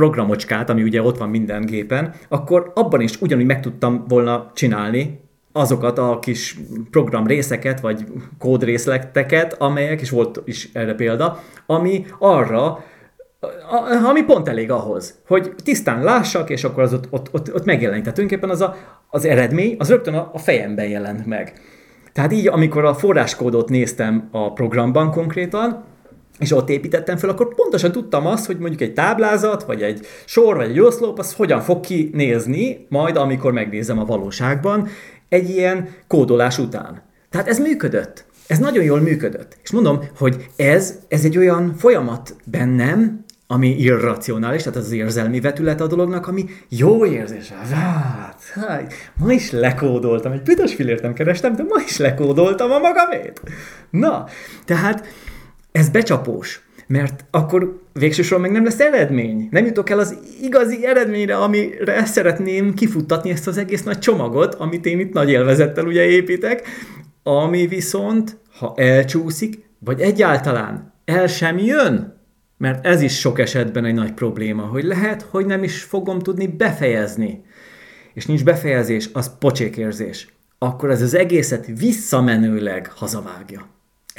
S1: programocskát, ami ugye ott van minden gépen, akkor abban is ugyanúgy meg tudtam volna csinálni azokat a kis program részeket, vagy kódrészleteket, amelyek, és volt is erre példa, ami arra ami pont elég ahhoz, hogy tisztán lássak, és akkor az ott, ott, ott, ott megjelenik. Tehát tulajdonképpen az, a, az eredmény, az rögtön a, a fejemben jelent meg. Tehát így, amikor a forráskódot néztem a programban konkrétan, és ott építettem fel, akkor pontosan tudtam azt, hogy mondjuk egy táblázat, vagy egy sor, vagy egy oszlop, az hogyan fog kinézni, majd amikor megnézem a valóságban, egy ilyen kódolás után. Tehát ez működött. Ez nagyon jól működött. És mondom, hogy ez, ez egy olyan folyamat bennem, ami irracionális, tehát az érzelmi vetület a dolognak, ami jó érzés. Hát, hát, ma is lekódoltam, egy büdös filért nem kerestem, de ma is lekódoltam a magamét. Na, tehát ez becsapós, mert akkor végsősorban meg nem lesz eredmény. Nem jutok el az igazi eredményre, amire szeretném kifuttatni ezt az egész nagy csomagot, amit én itt nagy élvezettel ugye építek, ami viszont, ha elcsúszik, vagy egyáltalán el sem jön, mert ez is sok esetben egy nagy probléma, hogy lehet, hogy nem is fogom tudni befejezni. És nincs befejezés, az pocsékérzés. Akkor ez az egészet visszamenőleg hazavágja.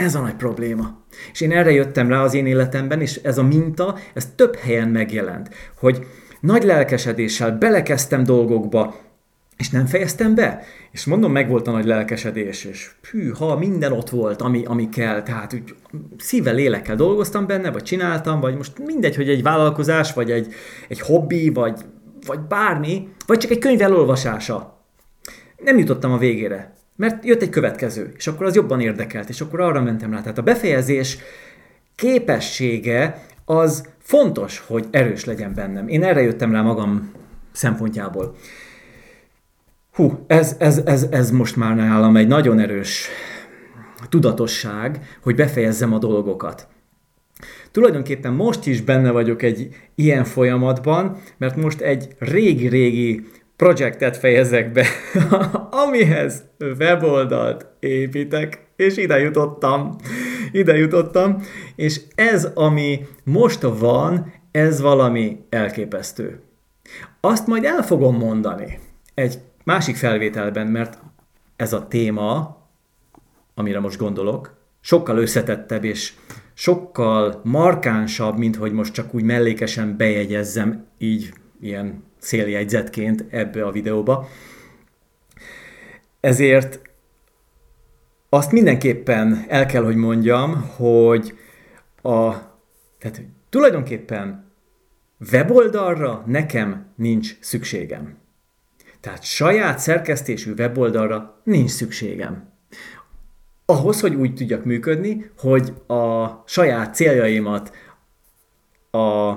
S1: Ez a nagy probléma. És én erre jöttem rá az én életemben, és ez a minta, ez több helyen megjelent, hogy nagy lelkesedéssel belekezdtem dolgokba, és nem fejeztem be. És mondom, meg volt a nagy lelkesedés, és hű, ha minden ott volt, ami, ami kell, tehát úgy szívvel, lélekkel dolgoztam benne, vagy csináltam, vagy most mindegy, hogy egy vállalkozás, vagy egy, egy hobbi, vagy, vagy bármi, vagy csak egy könyv elolvasása. Nem jutottam a végére, mert jött egy következő, és akkor az jobban érdekelt, és akkor arra mentem rá. Tehát a befejezés képessége az fontos, hogy erős legyen bennem. Én erre jöttem rá magam szempontjából. Hú, ez, ez, ez, ez most már nálam egy nagyon erős tudatosság, hogy befejezzem a dolgokat. Tulajdonképpen most is benne vagyok egy ilyen folyamatban, mert most egy régi-régi projektet fejezek be, amihez weboldalt építek, és ide jutottam. Ide jutottam, és ez, ami most van, ez valami elképesztő. Azt majd el fogom mondani egy másik felvételben, mert ez a téma, amire most gondolok, sokkal összetettebb és sokkal markánsabb, mint hogy most csak úgy mellékesen bejegyezzem így ilyen széljegyzetként ebbe a videóba. Ezért azt mindenképpen el kell, hogy mondjam, hogy a, tehát tulajdonképpen weboldalra nekem nincs szükségem. Tehát saját szerkesztésű weboldalra nincs szükségem. Ahhoz, hogy úgy tudjak működni, hogy a saját céljaimat a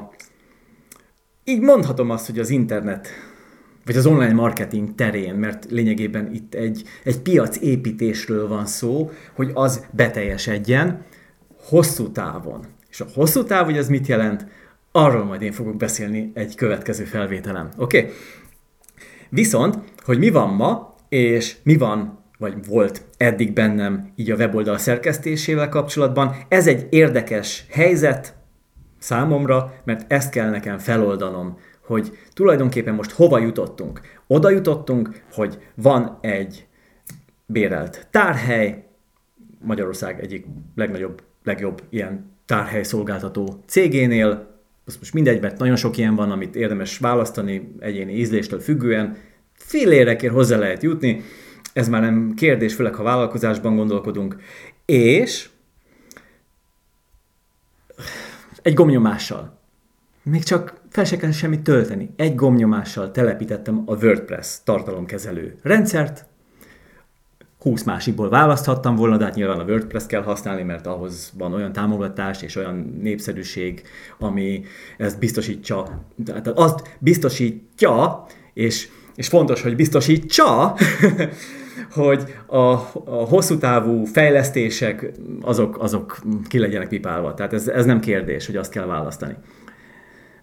S1: így mondhatom azt, hogy az internet vagy az online marketing terén, mert lényegében itt egy, egy piac építésről van szó, hogy az beteljesedjen hosszú távon. És a hosszú táv, hogy ez mit jelent, arról majd én fogok beszélni egy következő felvételem. Oké? Okay? Viszont, hogy mi van ma, és mi van vagy volt eddig bennem így a weboldal szerkesztésével kapcsolatban. Ez egy érdekes helyzet számomra, mert ezt kell nekem feloldanom, hogy tulajdonképpen most hova jutottunk. Oda jutottunk, hogy van egy bérelt tárhely, Magyarország egyik legnagyobb, legjobb ilyen tárhely szolgáltató cégénél, az most mindegy, mert nagyon sok ilyen van, amit érdemes választani egyéni ízléstől függően, fél érekért hozzá lehet jutni, ez már nem kérdés, főleg ha vállalkozásban gondolkodunk, és egy gomnyomással, még csak fel se kell semmit tölteni, egy gomnyomással telepítettem a WordPress tartalomkezelő rendszert, 20 másikból választhattam volna, de hát nyilván a WordPress kell használni, mert ahhoz van olyan támogatás és olyan népszerűség, ami ezt biztosítja, tehát azt biztosítja, és, és fontos, hogy biztosítsa, hogy a, a hosszú távú fejlesztések azok, azok ki legyenek pipálva. Tehát ez, ez nem kérdés, hogy azt kell választani.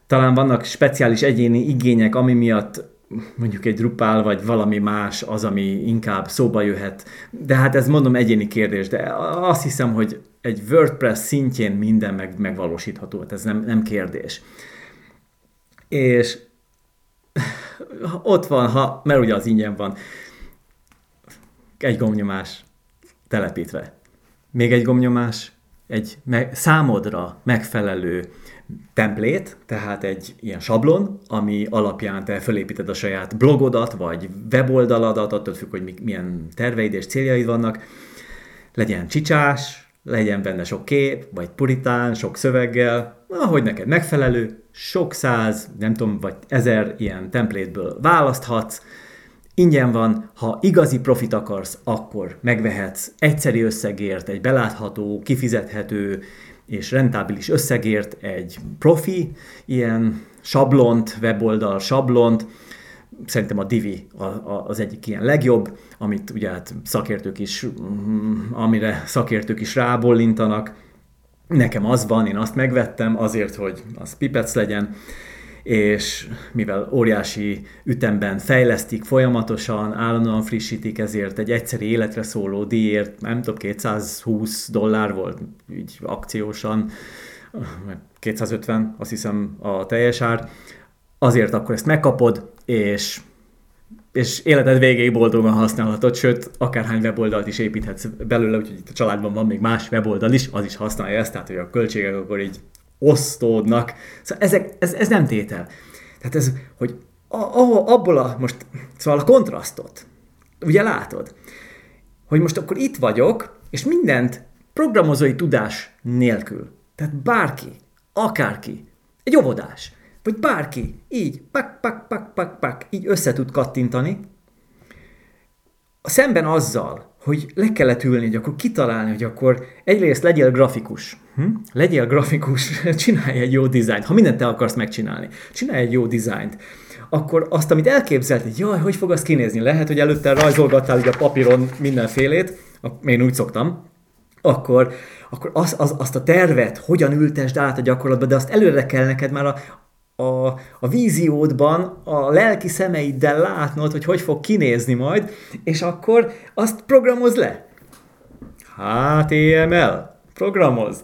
S1: Talán vannak speciális egyéni igények, ami miatt mondjuk egy Drupal vagy valami más az, ami inkább szóba jöhet. De hát ez mondom egyéni kérdés, de azt hiszem, hogy egy WordPress szintjén minden meg, megvalósítható, hát ez nem, nem kérdés. És ott van, ha, mert ugye az ingyen van, egy gomnyomás telepítve. Még egy gomnyomás, egy me- számodra megfelelő templét, tehát egy ilyen sablon, ami alapján te felépíted a saját blogodat, vagy weboldaladat, attól függ, hogy milyen terveid és céljaid vannak. Legyen csicsás, legyen benne sok kép, vagy puritán, sok szöveggel, ahogy neked megfelelő, sok száz, nem tudom, vagy ezer ilyen templétből választhatsz, Ingyen van, ha igazi profit akarsz, akkor megvehetsz egyszeri összegért egy belátható, kifizethető és rentábilis összegért egy profi, ilyen sablont, weboldal sablont, szerintem a Divi az egyik ilyen legjobb, amit ugye hát szakértők is, mm, amire szakértők is rábólintanak. Nekem az van, én azt megvettem azért, hogy az pipec legyen, és mivel óriási ütemben fejlesztik folyamatosan, állandóan frissítik, ezért egy egyszeri életre szóló díjért, nem tudom, 220 dollár volt így akciósan, 250 azt hiszem a teljes ár, azért akkor ezt megkapod, és és életed végéig boldogan használhatod, sőt, akárhány weboldalt is építhetsz belőle, úgyhogy itt a családban van még más weboldal is, az is használja ezt, tehát hogy a költségek akkor így osztódnak. Szóval ezek, ez, ez nem tétel. Tehát ez, hogy a, a, abból a, most, szóval a kontrasztot, ugye látod, hogy most akkor itt vagyok, és mindent programozói tudás nélkül. Tehát bárki, akárki, egy óvodás, vagy bárki, így, pak, pak, pak, pak, pak, így össze tud kattintani, szemben azzal, hogy le kellett ülni, hogy akkor kitalálni, hogy akkor egyrészt legyél grafikus. Hm? Legyél grafikus, csinálj egy jó dizájnt. Ha mindent te akarsz megcsinálni, csinálj egy jó dizájnt. Akkor azt, amit elképzelt, hogy jaj, hogy fog az kinézni? Lehet, hogy előtte rajzolgattál így a papíron mindenfélét, én úgy szoktam, akkor, akkor az, az, azt a tervet hogyan ültesd át a gyakorlatba, de azt előre kell neked már a, a, a víziódban, a lelki szemeiddel látnod, hogy hogy fog kinézni majd, és akkor azt programoz le. HTML. Programoz.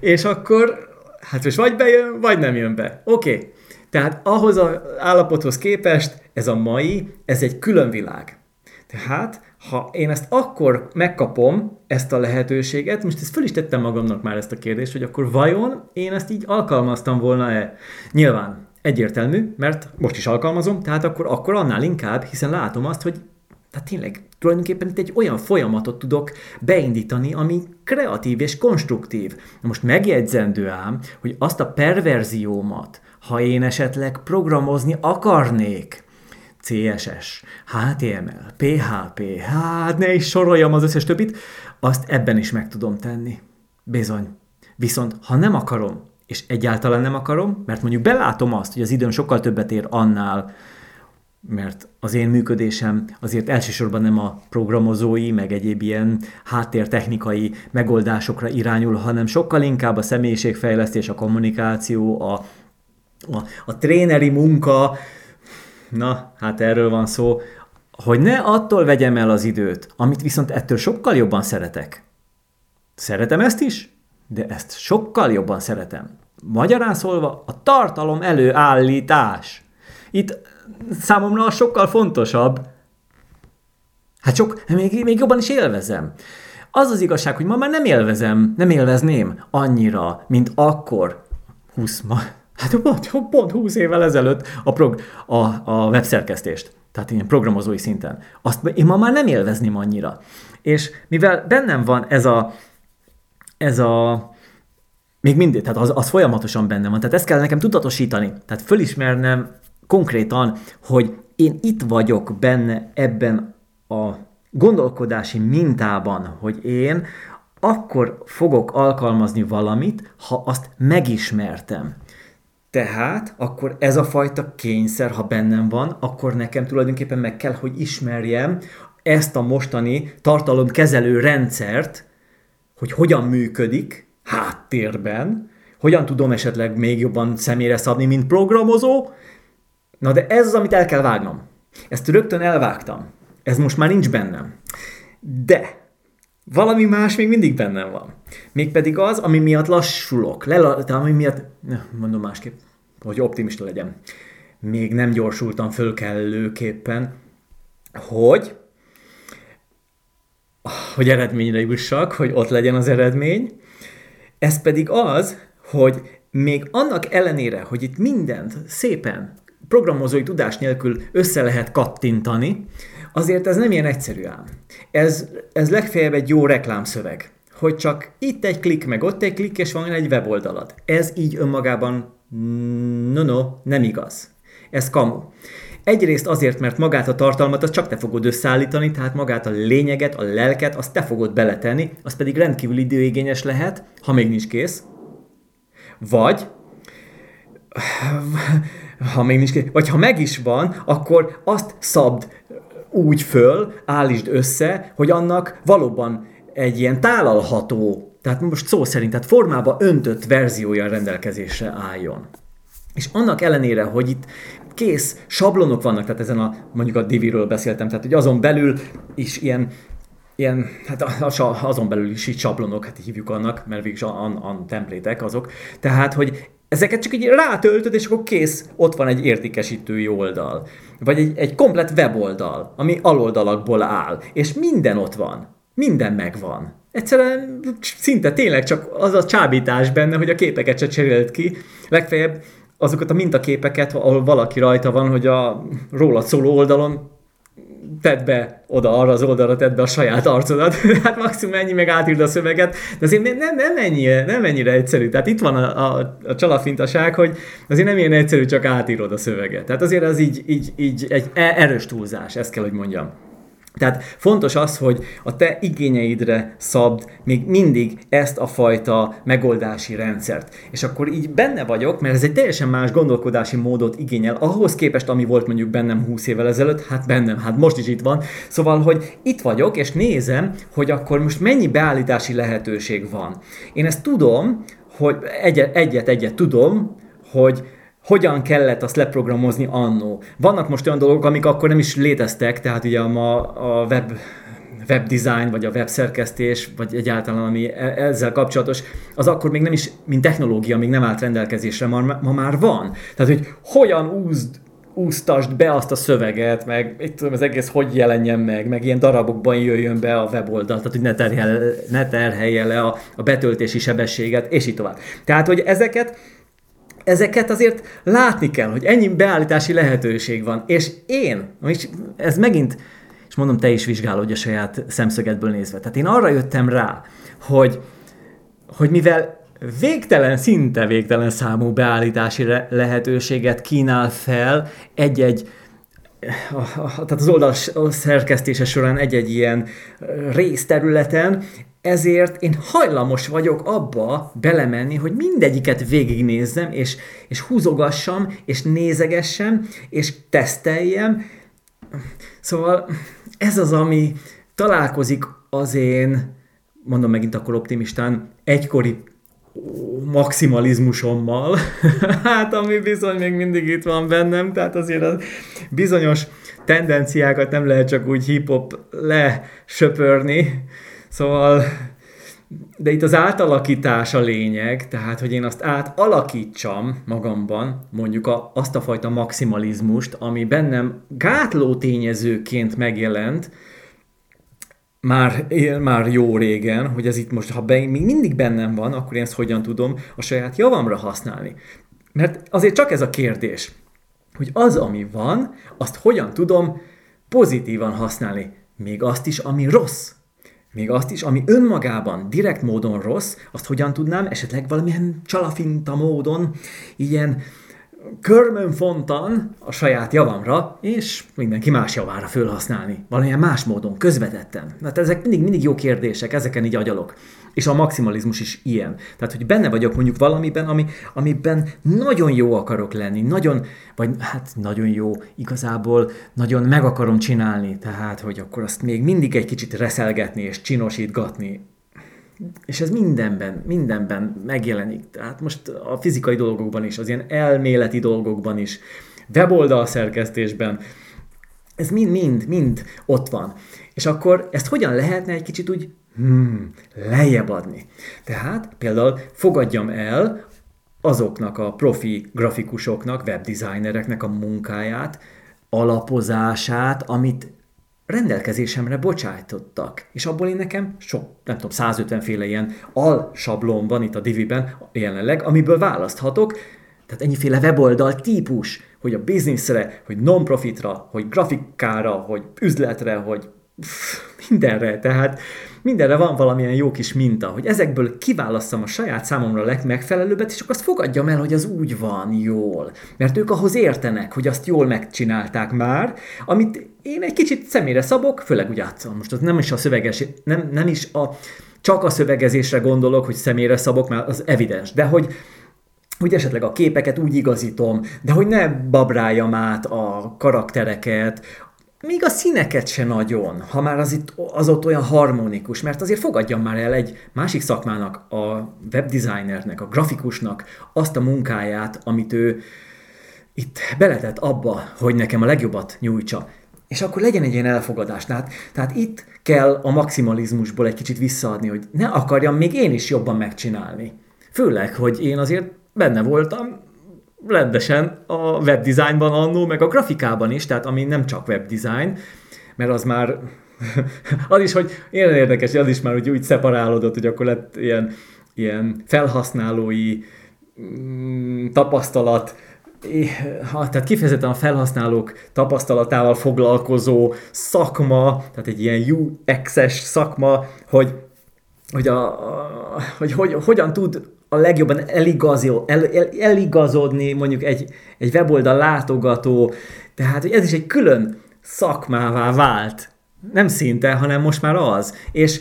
S1: És akkor, hát most vagy bejön, vagy nem jön be. Oké. Okay. Tehát ahhoz az állapothoz képest ez a mai, ez egy külön világ. Tehát, ha én ezt akkor megkapom, ezt a lehetőséget, most ezt föl is tettem magamnak már ezt a kérdést, hogy akkor vajon én ezt így alkalmaztam volna-e? Nyilván egyértelmű, mert most is alkalmazom, tehát akkor, akkor annál inkább, hiszen látom azt, hogy tehát tényleg tulajdonképpen itt egy olyan folyamatot tudok beindítani, ami kreatív és konstruktív. Most megjegyzendő ám, hogy azt a perverziómat, ha én esetleg programozni akarnék, CSS, HTML, PHP, hát ne is soroljam az összes többit, azt ebben is meg tudom tenni. Bizony. Viszont ha nem akarom, és egyáltalán nem akarom, mert mondjuk belátom azt, hogy az időm sokkal többet ér annál, mert az én működésem azért elsősorban nem a programozói, meg egyéb ilyen háttértechnikai megoldásokra irányul, hanem sokkal inkább a személyiségfejlesztés, a kommunikáció, a, a, a tréneri munka, na, hát erről van szó, hogy ne attól vegyem el az időt, amit viszont ettől sokkal jobban szeretek. Szeretem ezt is, de ezt sokkal jobban szeretem. Magyarán szólva a tartalom előállítás. Itt számomra sokkal fontosabb. Hát sok, még, még jobban is élvezem. Az az igazság, hogy ma már nem élvezem, nem élvezném annyira, mint akkor, 20, ma, hát pont, pont 20 évvel ezelőtt a, prog, a, a webszerkesztést. Tehát ilyen programozói szinten. Azt én ma már nem élvezném annyira. És mivel bennem van ez a, ez a még mindig, tehát az, az folyamatosan benne van. Tehát ezt kell nekem tudatosítani. Tehát fölismernem konkrétan, hogy én itt vagyok benne ebben a gondolkodási mintában, hogy én akkor fogok alkalmazni valamit, ha azt megismertem. Tehát akkor ez a fajta kényszer, ha bennem van, akkor nekem tulajdonképpen meg kell, hogy ismerjem ezt a mostani tartalomkezelő rendszert, hogy hogyan működik háttérben, hogyan tudom esetleg még jobban személyre szabni, mint programozó. Na de ez az, amit el kell vágnom. Ezt rögtön elvágtam. Ez most már nincs bennem. De valami más még mindig bennem van. Mégpedig az, ami miatt lassulok, lela, ami miatt, mondom másképp, hogy optimista legyen. Még nem gyorsultam föl kellőképpen, hogy hogy eredményre jussak, hogy ott legyen az eredmény. Ez pedig az, hogy még annak ellenére, hogy itt mindent szépen programozói tudás nélkül össze lehet kattintani, azért ez nem ilyen egyszerű ám. Ez, ez legfeljebb egy jó reklámszöveg, hogy csak itt egy klik, meg ott egy klik, és van egy weboldalad. Ez így önmagában, no, no, nem igaz. Ez kamu. Egyrészt azért, mert magát a tartalmat azt csak te fogod összeállítani, tehát magát a lényeget, a lelket, azt te fogod beletenni, az pedig rendkívül időigényes lehet, ha még nincs kész. Vagy, ha még nincs kész, vagy ha meg is van, akkor azt szabd úgy föl, állítsd össze, hogy annak valóban egy ilyen tálalható, tehát most szó szerint, tehát formába öntött verziója rendelkezésre álljon. És annak ellenére, hogy itt kész sablonok vannak, tehát ezen a, mondjuk a Diviről beszéltem, tehát hogy azon belül is ilyen ilyen, hát azon belül is így sablonok, hát hívjuk annak, mert végig a, a, a templétek azok. Tehát, hogy ezeket csak így rátöltöd, és akkor kész, ott van egy értékesítői oldal. Vagy egy, egy komplet weboldal, ami aloldalakból áll, és minden ott van. Minden megvan. Egyszerűen szinte tényleg csak az a csábítás benne, hogy a képeket se cserélt ki. Legfeljebb azokat a mintaképeket, ahol valaki rajta van, hogy a róla szóló oldalon tedd be oda, arra az oldalra tedd be a saját arcodat, hát maximum ennyi, meg átírd a szöveget, de azért nem, nem, ennyire, nem ennyire egyszerű. Tehát itt van a, a, a csalafintaság, hogy azért nem ilyen egyszerű, csak átírod a szöveget. Tehát azért az így, így, így egy e- erős túlzás, ezt kell, hogy mondjam. Tehát fontos az, hogy a te igényeidre szabd még mindig ezt a fajta megoldási rendszert. És akkor így benne vagyok, mert ez egy teljesen más gondolkodási módot igényel, ahhoz képest, ami volt mondjuk bennem 20 évvel ezelőtt, hát bennem, hát most is itt van. Szóval, hogy itt vagyok, és nézem, hogy akkor most mennyi beállítási lehetőség van. Én ezt tudom, hogy egyet, egyet, egyet tudom, hogy hogyan kellett azt leprogramozni annó. Vannak most olyan dolgok, amik akkor nem is léteztek, tehát ugye a, a web webdesign, vagy a webszerkesztés, vagy egyáltalán ami e, ezzel kapcsolatos, az akkor még nem is, mint technológia, még nem állt rendelkezésre, ma, ma már van. Tehát, hogy hogyan úzd, úsztasd be azt a szöveget, meg itt tudom, az egész hogy jelenjen meg, meg ilyen darabokban jöjjön be a weboldal, tehát hogy ne, terhel, ne terhelje le a, a betöltési sebességet, és így tovább. Tehát, hogy ezeket ezeket azért látni kell, hogy ennyi beállítási lehetőség van. És én, és ez megint, és mondom, te is vizsgálódj a saját szemszögedből nézve. Tehát én arra jöttem rá, hogy, hogy mivel végtelen, szinte végtelen számú beállítási lehetőséget kínál fel egy-egy tehát az oldal szerkesztése során egy-egy ilyen részterületen, ezért én hajlamos vagyok abba belemenni, hogy mindegyiket végignézzem, és, és húzogassam, és nézegessem, és teszteljem. Szóval ez az, ami találkozik az én, mondom megint akkor optimistán, egykori maximalizmusommal, hát ami bizony még mindig itt van bennem, tehát azért az bizonyos tendenciákat nem lehet csak úgy hip-hop lesöpörni, szóval de itt az átalakítás a lényeg, tehát hogy én azt átalakítsam magamban, mondjuk a, azt a fajta maximalizmust, ami bennem gátló tényezőként megjelent, már, már jó régen, hogy ez itt most, ha be, még mindig bennem van, akkor én ezt hogyan tudom a saját javamra használni. Mert azért csak ez a kérdés, hogy az, ami van, azt hogyan tudom pozitívan használni. Még azt is, ami rossz. Még azt is, ami önmagában direkt módon rossz, azt hogyan tudnám esetleg valamilyen csalafinta módon, ilyen körmönfontan a saját javamra, és mindenki más javára fölhasználni. Valamilyen más módon, közvetetten. Hát ezek mindig, mindig jó kérdések, ezeken így agyalok. És a maximalizmus is ilyen. Tehát, hogy benne vagyok mondjuk valamiben, ami, amiben nagyon jó akarok lenni, nagyon, vagy hát nagyon jó, igazából nagyon meg akarom csinálni, tehát, hogy akkor azt még mindig egy kicsit reszelgetni és csinosítgatni, és ez mindenben, mindenben megjelenik. Tehát most a fizikai dolgokban is, az ilyen elméleti dolgokban is, weboldal szerkesztésben, ez mind, mind, mind ott van. És akkor ezt hogyan lehetne egy kicsit úgy hmm, lejjebb adni? Tehát például fogadjam el azoknak a profi grafikusoknak, webdesignereknek a munkáját, alapozását, amit rendelkezésemre bocsájtottak. És abból én nekem sok, nem tudom, 150 féle ilyen al-sablon van itt a Diviben jelenleg, amiből választhatok, tehát ennyiféle weboldal típus, hogy a bizniszre, hogy non-profitra, hogy grafikára, hogy üzletre, hogy mindenre. Tehát mindenre van valamilyen jó kis minta, hogy ezekből kiválasszam a saját számomra a legmegfelelőbbet, és akkor azt fogadjam el, hogy az úgy van jól. Mert ők ahhoz értenek, hogy azt jól megcsinálták már, amit én egy kicsit személyre szabok, főleg úgy átszom. Most az nem is a szöveges, nem, nem is a, csak a szövegezésre gondolok, hogy személyre szabok, mert az evidens, de hogy hogy esetleg a képeket úgy igazítom, de hogy ne babráljam át a karaktereket, még a színeket se nagyon, ha már az, itt, az ott olyan harmonikus, mert azért fogadjam már el egy másik szakmának, a webdesignernek, a grafikusnak azt a munkáját, amit ő itt beletett abba, hogy nekem a legjobbat nyújtsa. És akkor legyen egy ilyen elfogadás. Tehát, tehát itt kell a maximalizmusból egy kicsit visszaadni, hogy ne akarjam még én is jobban megcsinálni. Főleg, hogy én azért benne voltam rendesen a webdesignban annó, meg a grafikában is, tehát ami nem csak webdesign, mert az már az is, hogy ilyen érdekes, az is már úgy, úgy szeparálódott, hogy akkor lett ilyen, ilyen felhasználói mm, tapasztalat, ha, tehát kifejezetten a felhasználók tapasztalatával foglalkozó szakma, tehát egy ilyen UX-es szakma, hogy, hogy, a, hogy, hogy hogyan tud a legjobban eligazol, el, el, eligazodni mondjuk egy, egy weboldal látogató, tehát hogy ez is egy külön szakmává vált. Nem szinte, hanem most már az. És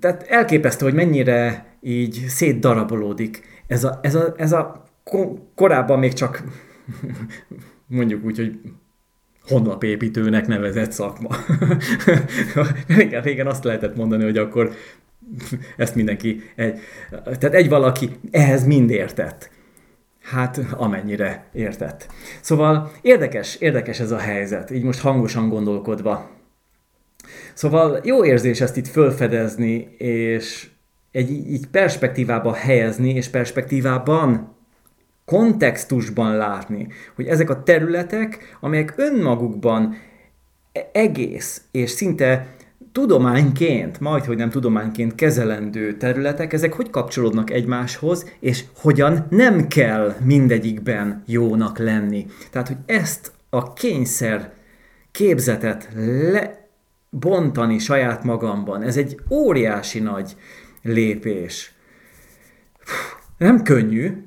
S1: tehát elképesztő, hogy mennyire így szétdarabolódik ez a, ez a, ez a korábban még csak mondjuk úgy, hogy honlapépítőnek nevezett szakma. régen, régen azt lehetett mondani, hogy akkor ezt mindenki, egy, tehát egy valaki ehhez mind értett. Hát amennyire értett. Szóval érdekes, érdekes ez a helyzet, így most hangosan gondolkodva. Szóval jó érzés ezt itt fölfedezni, és egy így perspektívába helyezni, és perspektívában, kontextusban látni, hogy ezek a területek, amelyek önmagukban e- egész, és szinte tudományként, majd hogy nem tudományként kezelendő területek, ezek hogy kapcsolódnak egymáshoz, és hogyan nem kell mindegyikben jónak lenni. Tehát, hogy ezt a kényszer képzetet lebontani saját magamban, ez egy óriási nagy lépés. Nem könnyű,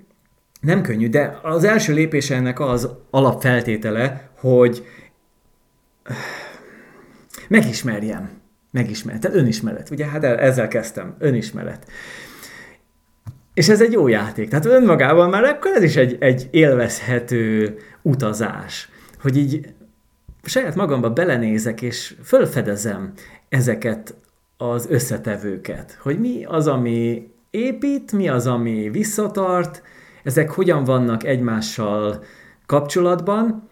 S1: nem könnyű, de az első lépés ennek az alapfeltétele, hogy megismerjem megismeret. Tehát önismeret. Ugye hát ezzel kezdtem. Önismeret. És ez egy jó játék. Tehát önmagában már akkor ez is egy, egy élvezhető utazás. Hogy így saját magamba belenézek, és fölfedezem ezeket az összetevőket. Hogy mi az, ami épít, mi az, ami visszatart, ezek hogyan vannak egymással kapcsolatban.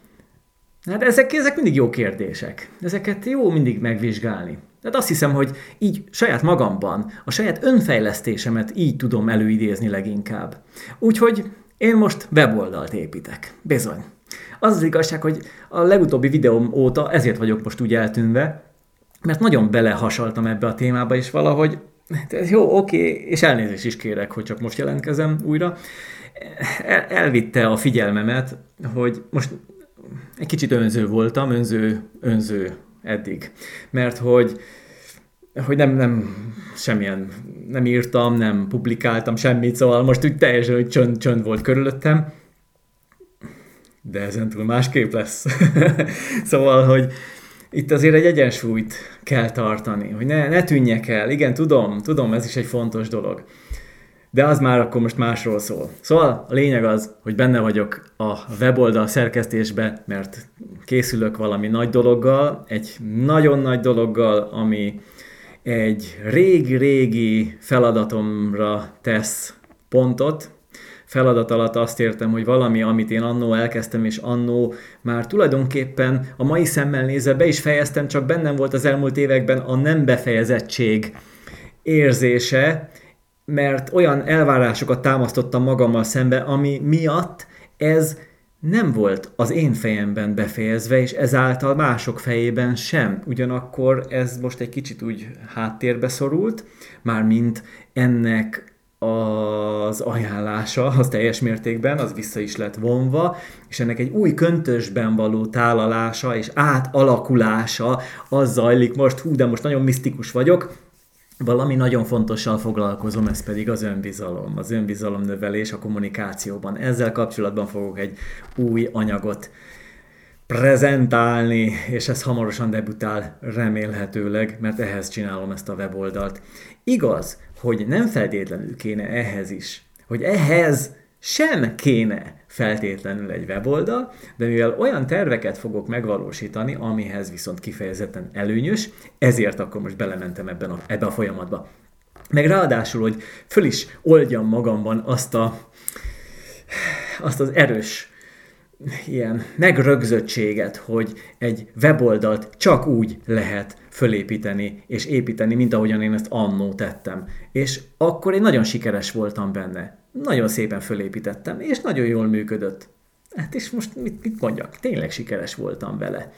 S1: Hát ezek, ezek mindig jó kérdések. Ezeket jó mindig megvizsgálni. Tehát azt hiszem, hogy így saját magamban, a saját önfejlesztésemet így tudom előidézni leginkább. Úgyhogy én most weboldalt építek. Bizony. Az az igazság, hogy a legutóbbi videóm óta ezért vagyok most úgy eltűnve, mert nagyon belehasaltam ebbe a témába, és valahogy ez jó, oké, és elnézést is kérek, hogy csak most jelentkezem újra. El, elvitte a figyelmemet, hogy most egy kicsit önző voltam, önző, önző eddig. Mert hogy hogy nem, nem, semmilyen, nem írtam, nem publikáltam semmit, szóval most úgy teljesen, hogy csönd, csönd volt körülöttem, de ezen túl másképp lesz. szóval, hogy itt azért egy egyensúlyt kell tartani, hogy ne, ne tűnjek el. Igen, tudom, tudom, ez is egy fontos dolog. De az már akkor most másról szól. Szóval a lényeg az, hogy benne vagyok a weboldal szerkesztésbe, mert készülök valami nagy dologgal, egy nagyon nagy dologgal, ami egy régi-régi feladatomra tesz pontot, feladat alatt azt értem, hogy valami, amit én annó elkezdtem, és annó már tulajdonképpen a mai szemmel nézve be is fejeztem, csak bennem volt az elmúlt években a nem befejezettség érzése, mert olyan elvárásokat támasztottam magammal szembe, ami miatt ez nem volt az én fejemben befejezve, és ezáltal mások fejében sem. Ugyanakkor ez most egy kicsit úgy háttérbe szorult, mármint ennek az ajánlása, az teljes mértékben, az vissza is lett vonva, és ennek egy új köntösben való tálalása és átalakulása, az zajlik most, hú, de most nagyon misztikus vagyok, valami nagyon fontossal foglalkozom, ez pedig az önbizalom, az önbizalom növelés a kommunikációban. Ezzel kapcsolatban fogok egy új anyagot prezentálni, és ez hamarosan debutál remélhetőleg, mert ehhez csinálom ezt a weboldalt. Igaz, hogy nem feltétlenül kéne ehhez is, hogy ehhez sem kéne feltétlenül egy weboldal, de mivel olyan terveket fogok megvalósítani, amihez viszont kifejezetten előnyös, ezért akkor most belementem ebben a, ebbe a folyamatba. Meg ráadásul, hogy föl is oldjam magamban azt a azt az erős ilyen megrögzöttséget, hogy egy weboldalt csak úgy lehet fölépíteni és építeni, mint ahogyan én ezt annó tettem. És akkor én nagyon sikeres voltam benne. Nagyon szépen fölépítettem, és nagyon jól működött. Hát és most mit, mit mondjak? Tényleg sikeres voltam vele.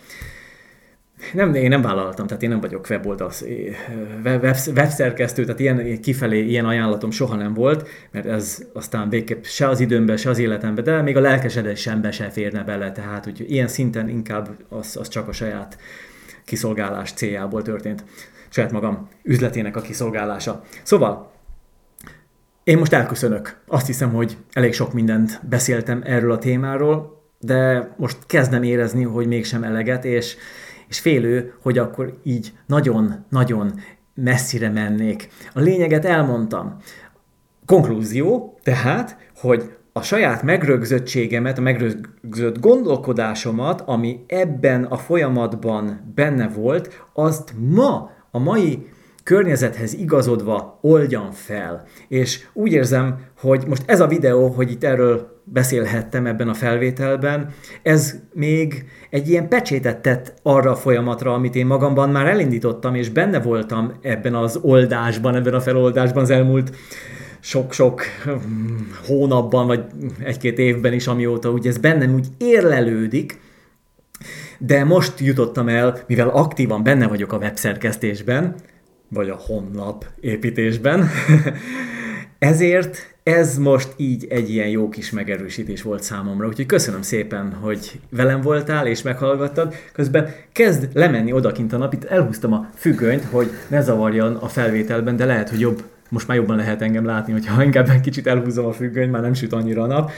S1: Nem, én nem vállaltam, tehát én nem vagyok weboldal, web, webszerkesztő, tehát ilyen, kifelé ilyen ajánlatom soha nem volt, mert ez aztán végképp se az időmbe, se az életembe, de még a lelkesedésembe se férne bele, tehát úgy ilyen szinten inkább az, az csak a saját kiszolgálás céljából történt, saját magam üzletének a kiszolgálása. Szóval, én most elköszönök. Azt hiszem, hogy elég sok mindent beszéltem erről a témáról, de most kezdem érezni, hogy mégsem eleget, és és félő, hogy akkor így nagyon-nagyon messzire mennék. A lényeget elmondtam. Konklúzió, tehát, hogy a saját megrögzöttségemet, a megrögzött gondolkodásomat, ami ebben a folyamatban benne volt, azt ma, a mai környezethez igazodva oldjam fel. És úgy érzem, hogy most ez a videó, hogy itt erről beszélhettem ebben a felvételben, ez még egy ilyen pecsétet tett arra a folyamatra, amit én magamban már elindítottam, és benne voltam ebben az oldásban, ebben a feloldásban az elmúlt sok-sok hmm, hónapban, vagy egy-két évben is, amióta ugye ez bennem úgy érlelődik, de most jutottam el, mivel aktívan benne vagyok a webszerkesztésben, vagy a honlap építésben. Ezért ez most így egy ilyen jó kis megerősítés volt számomra, úgyhogy köszönöm szépen, hogy velem voltál és meghallgattad. Közben kezd lemenni odakint a nap, itt elhúztam a függönyt, hogy ne zavarjon a felvételben, de lehet, hogy jobb, most már jobban lehet engem látni, hogyha inkább egy kicsit elhúzom a függönyt, már nem süt annyira a nap.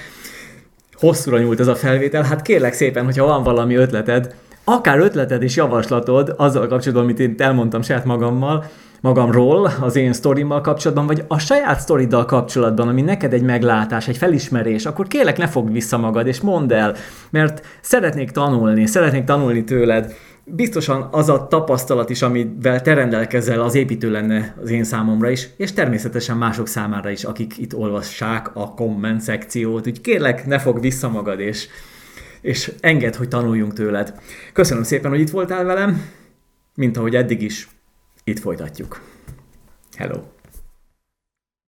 S1: Hosszúra nyúlt ez a felvétel, hát kérlek szépen, hogyha van valami ötleted, akár ötleted és javaslatod azzal kapcsolatban, amit én elmondtam saját magammal, magamról, az én sztorimmal kapcsolatban, vagy a saját sztoriddal kapcsolatban, ami neked egy meglátás, egy felismerés, akkor kérlek ne fogd vissza magad, és mondd el, mert szeretnék tanulni, szeretnék tanulni tőled, biztosan az a tapasztalat is, amivel te rendelkezel, az építő lenne az én számomra is, és természetesen mások számára is, akik itt olvassák a komment szekciót. Úgy kérlek, ne fog vissza magad, és, és enged, hogy tanuljunk tőled. Köszönöm szépen, hogy itt voltál velem, mint ahogy eddig is, itt folytatjuk. Hello!